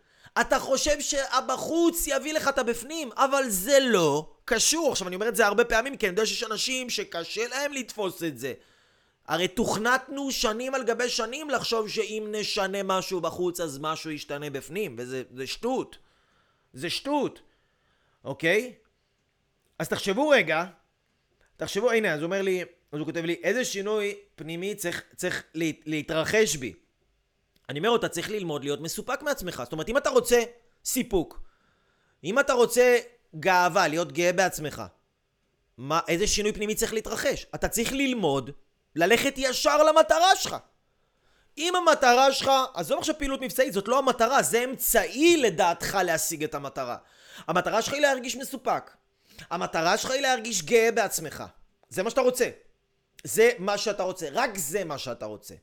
אתה חושב שהבחוץ יביא לך את הבפנים, אבל זה לא קשור. עכשיו, אני אומר את זה הרבה פעמים, כי אני יודע שיש אנשים שקשה להם לתפוס את זה. הרי תוכנתנו שנים על גבי שנים לחשוב שאם נשנה משהו בחוץ אז משהו ישתנה בפנים, וזה זה שטות. זה שטות, אוקיי? אז תחשבו רגע, תחשבו, הנה, אז הוא אומר לי, אז הוא כותב לי, איזה שינוי פנימי צריך, צריך לה, להתרחש בי? אני אומר, אתה צריך ללמוד להיות מסופק מעצמך. זאת אומרת, אם אתה רוצה סיפוק, אם אתה רוצה גאווה, להיות גאה בעצמך, מה, איזה שינוי פנימי צריך להתרחש? אתה צריך ללמוד ללכת ישר למטרה שלך. אם המטרה שלך, עזוב עכשיו פעילות מבצעית, זאת לא המטרה, זה אמצעי לדעתך להשיג את המטרה. המטרה שלך היא להרגיש מסופק. המטרה שלך היא להרגיש גאה בעצמך. זה מה שאתה רוצה. זה מה שאתה רוצה. רק זה מה שאתה רוצה.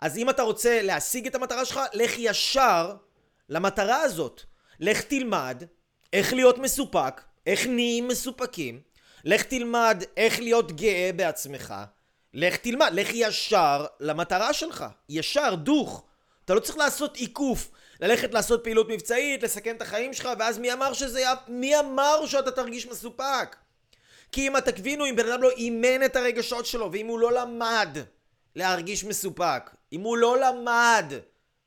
אז אם אתה רוצה להשיג את המטרה שלך, לך ישר למטרה הזאת. לך תלמד איך להיות מסופק, איך נהיים מסופקים. לך תלמד איך להיות גאה בעצמך. לך תלמד, לך ישר למטרה שלך. ישר, דוך. אתה לא צריך לעשות עיקוף. ללכת לעשות פעילות מבצעית, לסכן את החיים שלך, ואז מי אמר שזה... מי אמר שאתה תרגיש מסופק? כי אם תבינו, אם בן אדם לא אימן את הרגשות שלו, ואם הוא לא למד להרגיש מסופק, אם הוא לא למד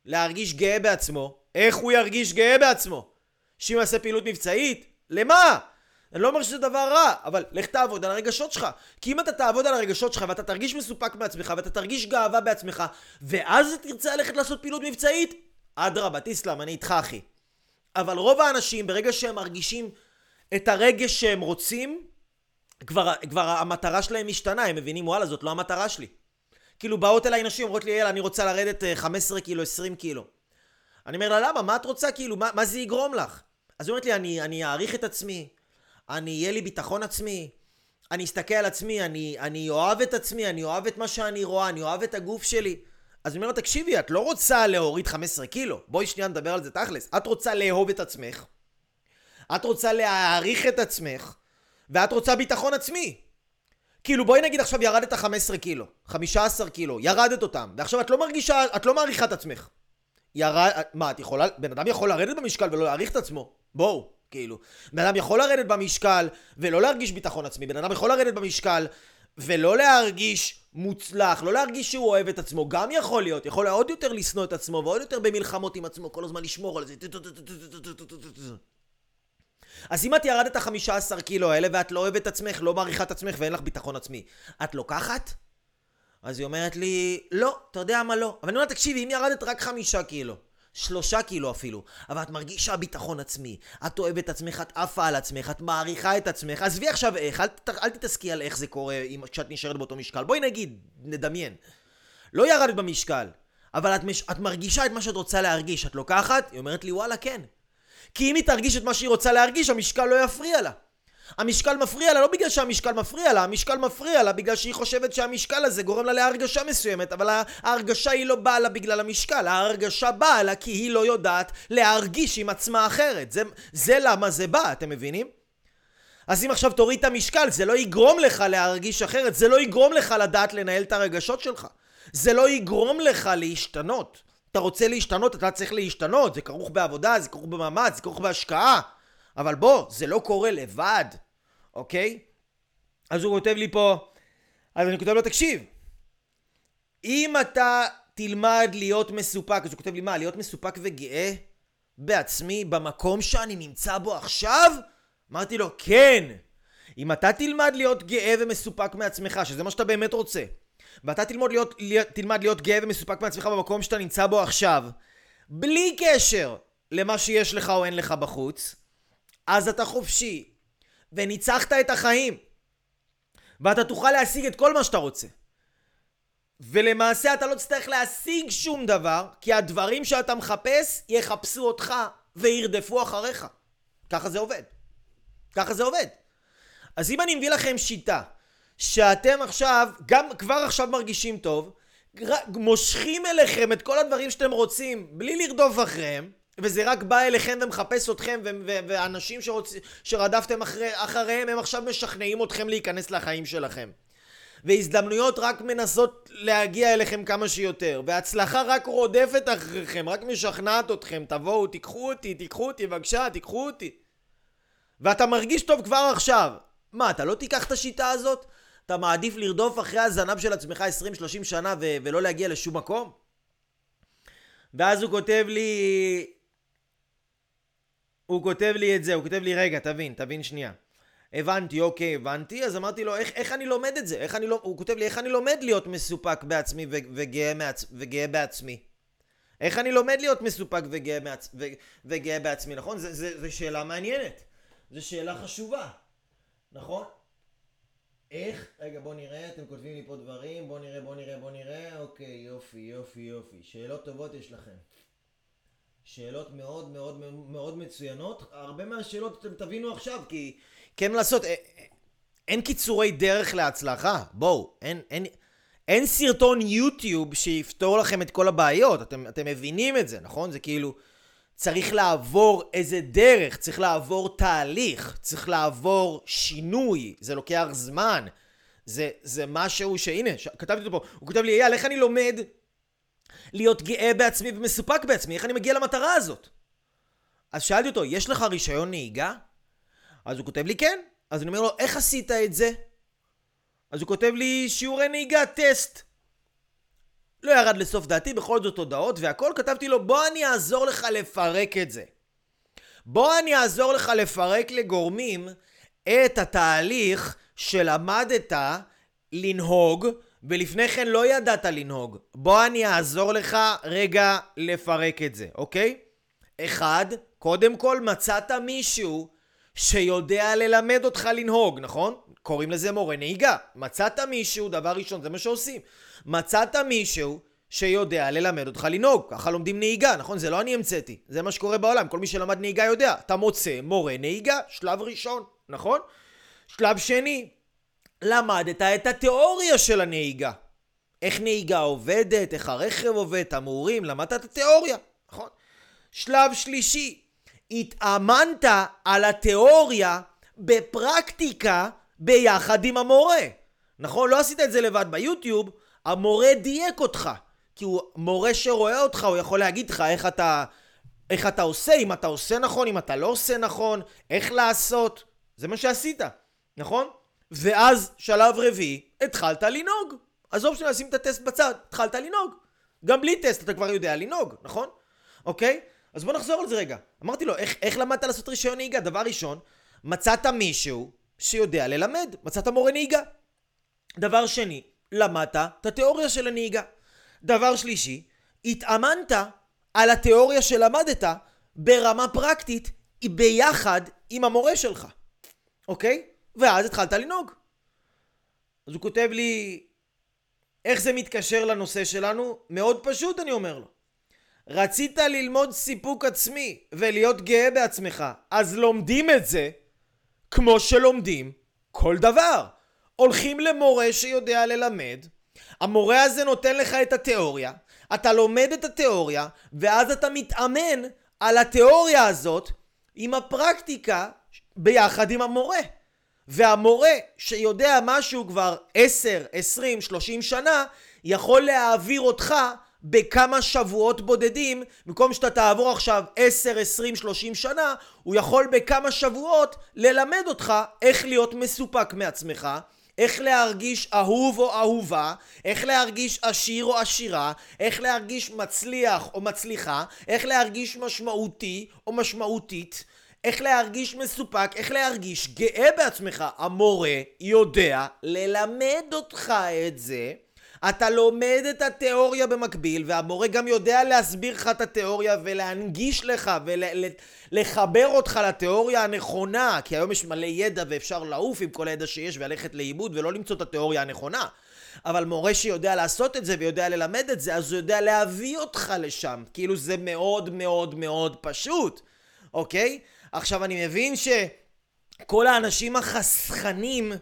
להרגיש גאה בעצמו, איך הוא ירגיש גאה בעצמו? שאם יעשה פעילות מבצעית? למה? אני לא אומר שזה דבר רע, אבל לך תעבוד על הרגשות שלך. כי אם אתה תעבוד על הרגשות שלך ואתה תרגיש מסופק מעצמך ואתה תרגיש גאווה בעצמך ואז תרצה ללכת לעשות פעילות מבצעית, אדרבה, תסלם, אני איתך אחי. אבל רוב האנשים ברגע שהם מרגישים את הרגש שהם רוצים, כבר, כבר המטרה שלהם משתנה, הם מבינים וואלה זאת לא המטרה שלי. כאילו באות אליי נשים, אומרות לי יאללה אני רוצה לרדת 15 אה, קילו, 20 קילו. אני אומר לה למה? מה את רוצה כאילו? מה, מה זה יגרום לך? אז היא אומרת לי אני, אני אעריך את עצמי, אני, יהיה לי ביטחון עצמי, אני אסתכל על עצמי, אני, אני אוהב את עצמי, אני אוהב את מה שאני רואה, אני אוהב את הגוף שלי. אז אני אומר לה, תקשיבי, את לא רוצה להוריד 15 קילו. בואי שנייה נדבר על זה תכלס. את רוצה לאהוב את עצמך, את רוצה להעריך את עצמך, ואת רוצה ביטחון עצמי. כאילו בואי נגיד עכשיו ירדת 15 קילו, 15 קילו, ירדת אותם, ועכשיו את לא מרגישה, את לא מעריכה את עצמך. ירד, מה, את יכולה, בן אדם יכול לרדת במשקל ולא להעריך את עצמו. בואו. כאילו. בן אדם יכול לרדת במשקל ולא להרגיש ביטחון עצמי, בן אדם יכול לרדת במשקל ולא להרגיש מוצלח, לא להרגיש שהוא אוהב את עצמו, גם יכול להיות, יכול עוד יותר לשנוא את עצמו ועוד יותר במלחמות עם עצמו, כל הזמן לשמור על זה. אז אם את ירדת 15 קילו האלה ואת לא אוהבת את עצמך, לא מעריכה את עצמך ואין לך ביטחון עצמי, את לוקחת? אז היא אומרת לי, לא, אתה יודע מה לא. אבל אני אומר, תקשיבי, אם ירדת רק חמישה קילו, שלושה קילו אפילו, אבל את מרגישה ביטחון עצמי, את אוהבת את עצמך, את עפה על עצמך, את מעריכה את עצמך, עזבי עכשיו איך, אל, אל תתעסקי על איך זה קורה כשאת נשארת באותו משקל, בואי נגיד, נדמיין, לא ירדת במשקל, אבל את, מש, את מרגישה את מה שאת רוצה להרגיש, את לוקחת? היא אומרת לי וואלה כן. כי אם היא תרגיש את מה שהיא רוצה להרגיש, המשקל לא יפריע לה. המשקל מפריע לה לא בגלל שהמשקל מפריע לה, המשקל מפריע לה בגלל שהיא חושבת שהמשקל הזה גורם לה להרגשה מסוימת, אבל ההרגשה היא לא באה לה בגלל המשקל, ההרגשה באה לה כי היא לא יודעת להרגיש עם עצמה אחרת. זה, זה למה זה בא, אתם מבינים? אז אם עכשיו תוריד את המשקל, זה לא יגרום לך להרגיש אחרת, זה לא יגרום לך לדעת לנהל את הרגשות שלך. זה לא יגרום לך להשתנות. אתה רוצה להשתנות, אתה צריך להשתנות, זה כרוך בעבודה, זה כרוך במאמץ, זה כרוך בהשקעה. אבל בוא, זה לא קורה לבד, אוקיי? אז הוא כותב לי פה, אז אני כותב לו, תקשיב, אם אתה תלמד להיות מסופק, אז הוא כותב לי, מה, להיות מסופק וגאה בעצמי במקום שאני נמצא בו עכשיו? אמרתי לו, כן. אם אתה תלמד להיות גאה ומסופק מעצמך, שזה מה שאתה באמת רוצה, ואתה תלמד להיות, תלמד להיות גאה ומסופק מעצמך במקום שאתה נמצא בו עכשיו, בלי קשר למה שיש לך או אין לך בחוץ, אז אתה חופשי, וניצחת את החיים, ואתה תוכל להשיג את כל מה שאתה רוצה. ולמעשה אתה לא תצטרך להשיג שום דבר, כי הדברים שאתה מחפש יחפשו אותך וירדפו אחריך. ככה זה עובד. ככה זה עובד. אז אם אני מביא לכם שיטה שאתם עכשיו, גם כבר עכשיו מרגישים טוב, מושכים אליכם את כל הדברים שאתם רוצים בלי לרדוף אחריהם, וזה רק בא אליכם ומחפש אתכם, ואנשים שרוצ... שרדפתם אחרי... אחריהם, הם עכשיו משכנעים אתכם להיכנס לחיים שלכם. והזדמנויות רק מנסות להגיע אליכם כמה שיותר, והצלחה רק רודפת אחריכם, רק משכנעת אתכם, תבואו, תיקחו אותי, תיקחו אותי, בבקשה, תיקחו אותי. ואתה מרגיש טוב כבר עכשיו. מה, אתה לא תיקח את השיטה הזאת? אתה מעדיף לרדוף אחרי הזנב של עצמך 20-30 שנה ו- ולא להגיע לשום מקום? ואז הוא כותב לי... הוא כותב לי את זה, הוא כותב לי, רגע, תבין, תבין שנייה. הבנתי, אוקיי, הבנתי, אז אמרתי לו, איך, איך אני לומד את זה? איך אני לא... הוא כותב לי, איך אני לומד להיות מסופק בעצמי ו- וגאה, מעצ... וגאה בעצמי? איך אני לומד להיות מסופק וגאה, מעצ... ו... וגאה בעצמי, נכון? זו שאלה מעניינת. זו שאלה חשובה, נכון? איך? רגע, בוא נראה, אתם כותבים לי פה דברים, בוא נראה, בוא נראה, בוא נראה, אוקיי, יופי, יופי, יופי. שאלות טובות יש לכם. שאלות מאוד מאוד מאוד מצוינות. הרבה מהשאלות אתם תבינו עכשיו, כי כן לעשות, אה, אה, אין קיצורי דרך להצלחה. בואו, אין, אין, אין סרטון יוטיוב שיפתור לכם את כל הבעיות. אתם, אתם מבינים את זה, נכון? זה כאילו... צריך לעבור איזה דרך, צריך לעבור תהליך, צריך לעבור שינוי, זה לוקח זמן. זה, זה משהו שהנה, ש... כתבתי אותו פה, הוא כותב לי, אייל, איך אני לומד להיות גאה בעצמי ומסופק בעצמי? איך אני מגיע למטרה הזאת? אז שאלתי אותו, יש לך רישיון נהיגה? אז הוא כותב לי, כן. אז אני אומר לו, איך עשית את זה? אז הוא כותב לי, שיעורי נהיגה, טסט. לא ירד לסוף דעתי, בכל זאת הודעות והכל, כתבתי לו בוא אני אעזור לך לפרק את זה. בוא אני אעזור לך לפרק לגורמים את התהליך שלמדת לנהוג ולפני כן לא ידעת לנהוג. בוא אני אעזור לך רגע לפרק את זה, אוקיי? אחד, קודם כל מצאת מישהו שיודע ללמד אותך לנהוג, נכון? קוראים לזה מורה נהיגה. מצאת מישהו, דבר ראשון, זה מה שעושים. מצאת מישהו שיודע ללמד אותך לנהוג. ככה לומדים נהיגה, נכון? זה לא אני המצאתי. זה מה שקורה בעולם. כל מי שלמד נהיגה יודע. אתה מוצא מורה נהיגה, שלב ראשון, נכון? שלב שני, למדת את התיאוריה של הנהיגה. איך נהיגה עובדת, איך הרכב עובד, תמרורים, למדת את התיאוריה, נכון? שלב שלישי, התאמנת על התיאוריה בפרקטיקה ביחד עם המורה. נכון? לא עשית את זה לבד ביוטיוב, המורה דייק אותך. כי הוא מורה שרואה אותך, הוא יכול להגיד לך איך אתה, איך אתה עושה, אם אתה עושה נכון, אם אתה לא עושה נכון, איך לעשות. זה מה שעשית, נכון? ואז שלב רביעי, התחלת לנהוג. עזוב שנשים את הטסט בצד, התחלת לנהוג. גם בלי טסט אתה כבר יודע לנהוג, נכון? אוקיי? אז בוא נחזור על זה רגע. אמרתי לו, איך, איך למדת לעשות רישיון נהיגה? דבר ראשון, מצאת מישהו שיודע ללמד, מצאת מורה נהיגה. דבר שני, למדת את התיאוריה של הנהיגה. דבר שלישי, התאמנת על התיאוריה שלמדת ברמה פרקטית ביחד עם המורה שלך, אוקיי? ואז התחלת לנהוג. אז הוא כותב לי, איך זה מתקשר לנושא שלנו? מאוד פשוט אני אומר לו. רצית ללמוד סיפוק עצמי ולהיות גאה בעצמך, אז לומדים את זה כמו שלומדים כל דבר. הולכים למורה שיודע ללמד, המורה הזה נותן לך את התיאוריה, אתה לומד את התיאוריה, ואז אתה מתאמן על התיאוריה הזאת עם הפרקטיקה ביחד עם המורה. והמורה שיודע משהו כבר 10, 20, 30 שנה, יכול להעביר אותך בכמה שבועות בודדים, במקום שאתה תעבור עכשיו 10, 20, 30 שנה, הוא יכול בכמה שבועות ללמד אותך איך להיות מסופק מעצמך, איך להרגיש אהוב או אהובה, איך להרגיש עשיר או עשירה, איך להרגיש מצליח או מצליחה, איך להרגיש משמעותי או משמעותית, איך להרגיש מסופק, איך להרגיש גאה בעצמך. המורה יודע ללמד אותך את זה. אתה לומד את התיאוריה במקביל, והמורה גם יודע להסביר לך את התיאוריה ולהנגיש לך ולחבר ול, אותך לתיאוריה הנכונה, כי היום יש מלא ידע ואפשר לעוף עם כל הידע שיש וללכת לאיבוד ולא למצוא את התיאוריה הנכונה. אבל מורה שיודע לעשות את זה ויודע ללמד את זה, אז הוא יודע להביא אותך לשם. כאילו זה מאוד מאוד מאוד פשוט, אוקיי? עכשיו אני מבין שכל האנשים החסכנים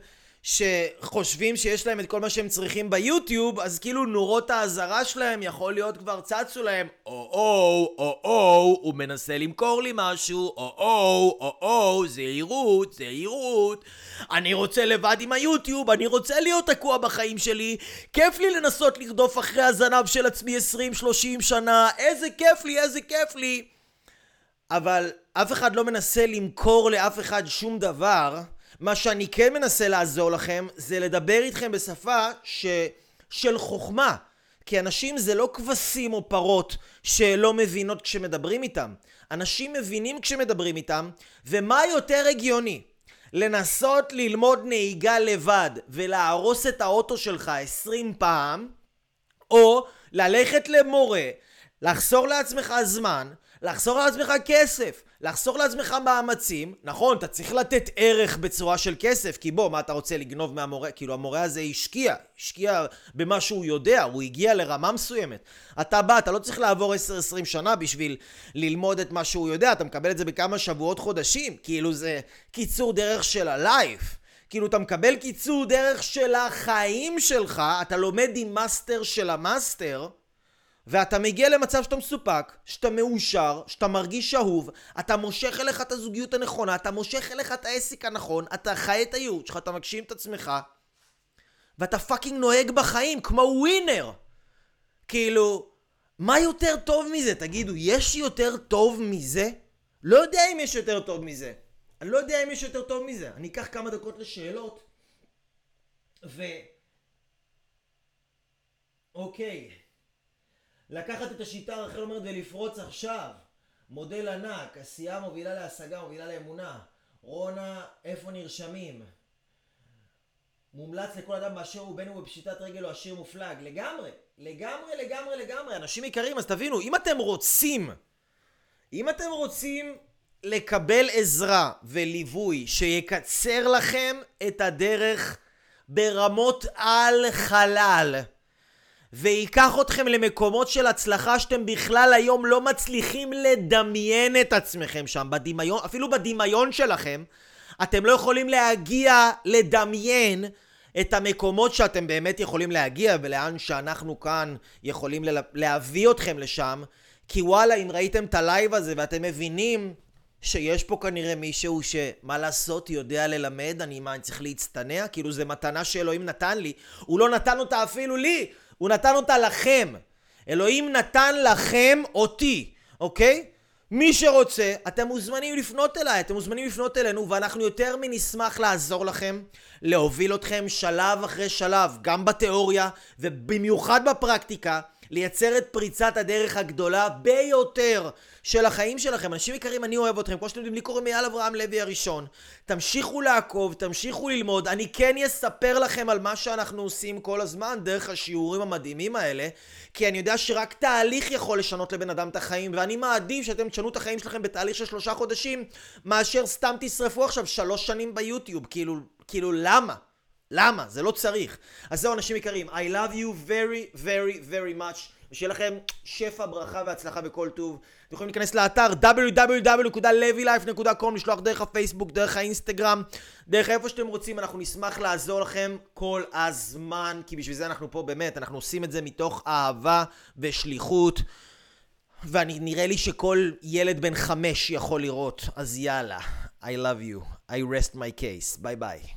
שחושבים שיש להם את כל מה שהם צריכים ביוטיוב, אז כאילו נורות האזהרה שלהם יכול להיות כבר צצו להם, או-או, או-או, הוא מנסה למכור לי משהו, או-או, או-או, זהירות, זהירות. אני רוצה לבד עם היוטיוב, אני רוצה להיות תקוע בחיים שלי, כיף לי לנסות לרדוף אחרי הזנב של עצמי 20-30 שנה, איזה כיף לי, איזה כיף לי. אבל אף אחד לא מנסה למכור לאף אחד שום דבר. מה שאני כן מנסה לעזור לכם זה לדבר איתכם בשפה ש... של חוכמה. כי אנשים זה לא כבשים או פרות שלא מבינות כשמדברים איתם. אנשים מבינים כשמדברים איתם, ומה יותר הגיוני? לנסות ללמוד נהיגה לבד ולהרוס את האוטו שלך 20 פעם, או ללכת למורה, לחסור לעצמך זמן, לחסור לעצמך כסף, לחסור לעצמך מאמצים, נכון, אתה צריך לתת ערך בצורה של כסף, כי בוא, מה אתה רוצה לגנוב מהמורה? כאילו המורה הזה השקיע, השקיע במה שהוא יודע, הוא הגיע לרמה מסוימת. אתה בא, אתה לא צריך לעבור 10-20 שנה בשביל ללמוד את מה שהוא יודע, אתה מקבל את זה בכמה שבועות, חודשים, כאילו זה קיצור דרך של ה life. כאילו אתה מקבל קיצור דרך של החיים שלך, אתה לומד עם מאסטר של המאסטר, ואתה מגיע למצב שאתה מסופק, שאתה מאושר, שאתה מרגיש אהוב, אתה מושך אליך את הזוגיות הנכונה, אתה מושך אליך את העסק הנכון, אתה חי את הייעוד שלך, אתה מגשים את עצמך, ואתה fucking נוהג בחיים כמו winner. כאילו, מה יותר טוב מזה? תגידו, יש יותר טוב מזה? לא יודע אם יש יותר טוב מזה. אני לא יודע אם יש יותר טוב מזה. אני אקח כמה דקות לשאלות. ו... אוקיי. לקחת את השיטה רחל אומרת ולפרוץ עכשיו. מודל ענק, עשייה מובילה להשגה, מובילה לאמונה. רונה, איפה נרשמים? מומלץ לכל אדם באשר הוא בין הוא בפשיטת רגל או עשיר מופלג. לגמרי, לגמרי, לגמרי, לגמרי. אנשים יקרים, אז תבינו, אם אתם רוצים, אם אתם רוצים לקבל עזרה וליווי שיקצר לכם את הדרך ברמות על חלל, וייקח אתכם למקומות של הצלחה שאתם בכלל היום לא מצליחים לדמיין את עצמכם שם, בדמיון, אפילו בדמיון שלכם, אתם לא יכולים להגיע לדמיין את המקומות שאתם באמת יכולים להגיע ולאן שאנחנו כאן יכולים להביא אתכם לשם, כי וואלה, אם ראיתם את הלייב הזה ואתם מבינים שיש פה כנראה מישהו שמה לעשות יודע ללמד, אני מה, אני צריך להצטנע? כאילו זה מתנה שאלוהים נתן לי, הוא לא נתן אותה אפילו לי, הוא נתן אותה לכם. אלוהים נתן לכם אותי, אוקיי? מי שרוצה, אתם מוזמנים לפנות אליי, אתם מוזמנים לפנות אלינו, ואנחנו יותר מנשמח לעזור לכם, להוביל אתכם שלב אחרי שלב, גם בתיאוריה ובמיוחד בפרקטיקה, לייצר את פריצת הדרך הגדולה ביותר של החיים שלכם. אנשים יקרים, אני אוהב אתכם. כמו שאתם יודעים, לי קוראים אייל אברהם לוי הראשון. תמשיכו לעקוב, תמשיכו ללמוד. אני כן אספר לכם על מה שאנחנו עושים כל הזמן דרך השיעורים המדהימים האלה, כי אני יודע שרק תהליך יכול לשנות לבן אדם את החיים, ואני מעדיף שאתם תשנו את החיים שלכם בתהליך של שלושה חודשים, מאשר סתם תשרפו עכשיו שלוש שנים ביוטיוב. כאילו, כאילו, למה? למה? זה לא צריך. אז זהו, אנשים יקרים, I love you very very very much. ושיהיה לכם שפע, ברכה והצלחה בכל טוב. אתם יכולים להיכנס לאתר www.levylife.com, לשלוח דרך הפייסבוק, דרך האינסטגרם, דרך איפה שאתם רוצים, אנחנו נשמח לעזור לכם כל הזמן, כי בשביל זה אנחנו פה באמת, אנחנו עושים את זה מתוך אהבה ושליחות. ונראה לי שכל ילד בן חמש יכול לראות, אז יאללה, I love you, I rest my case, ביי ביי.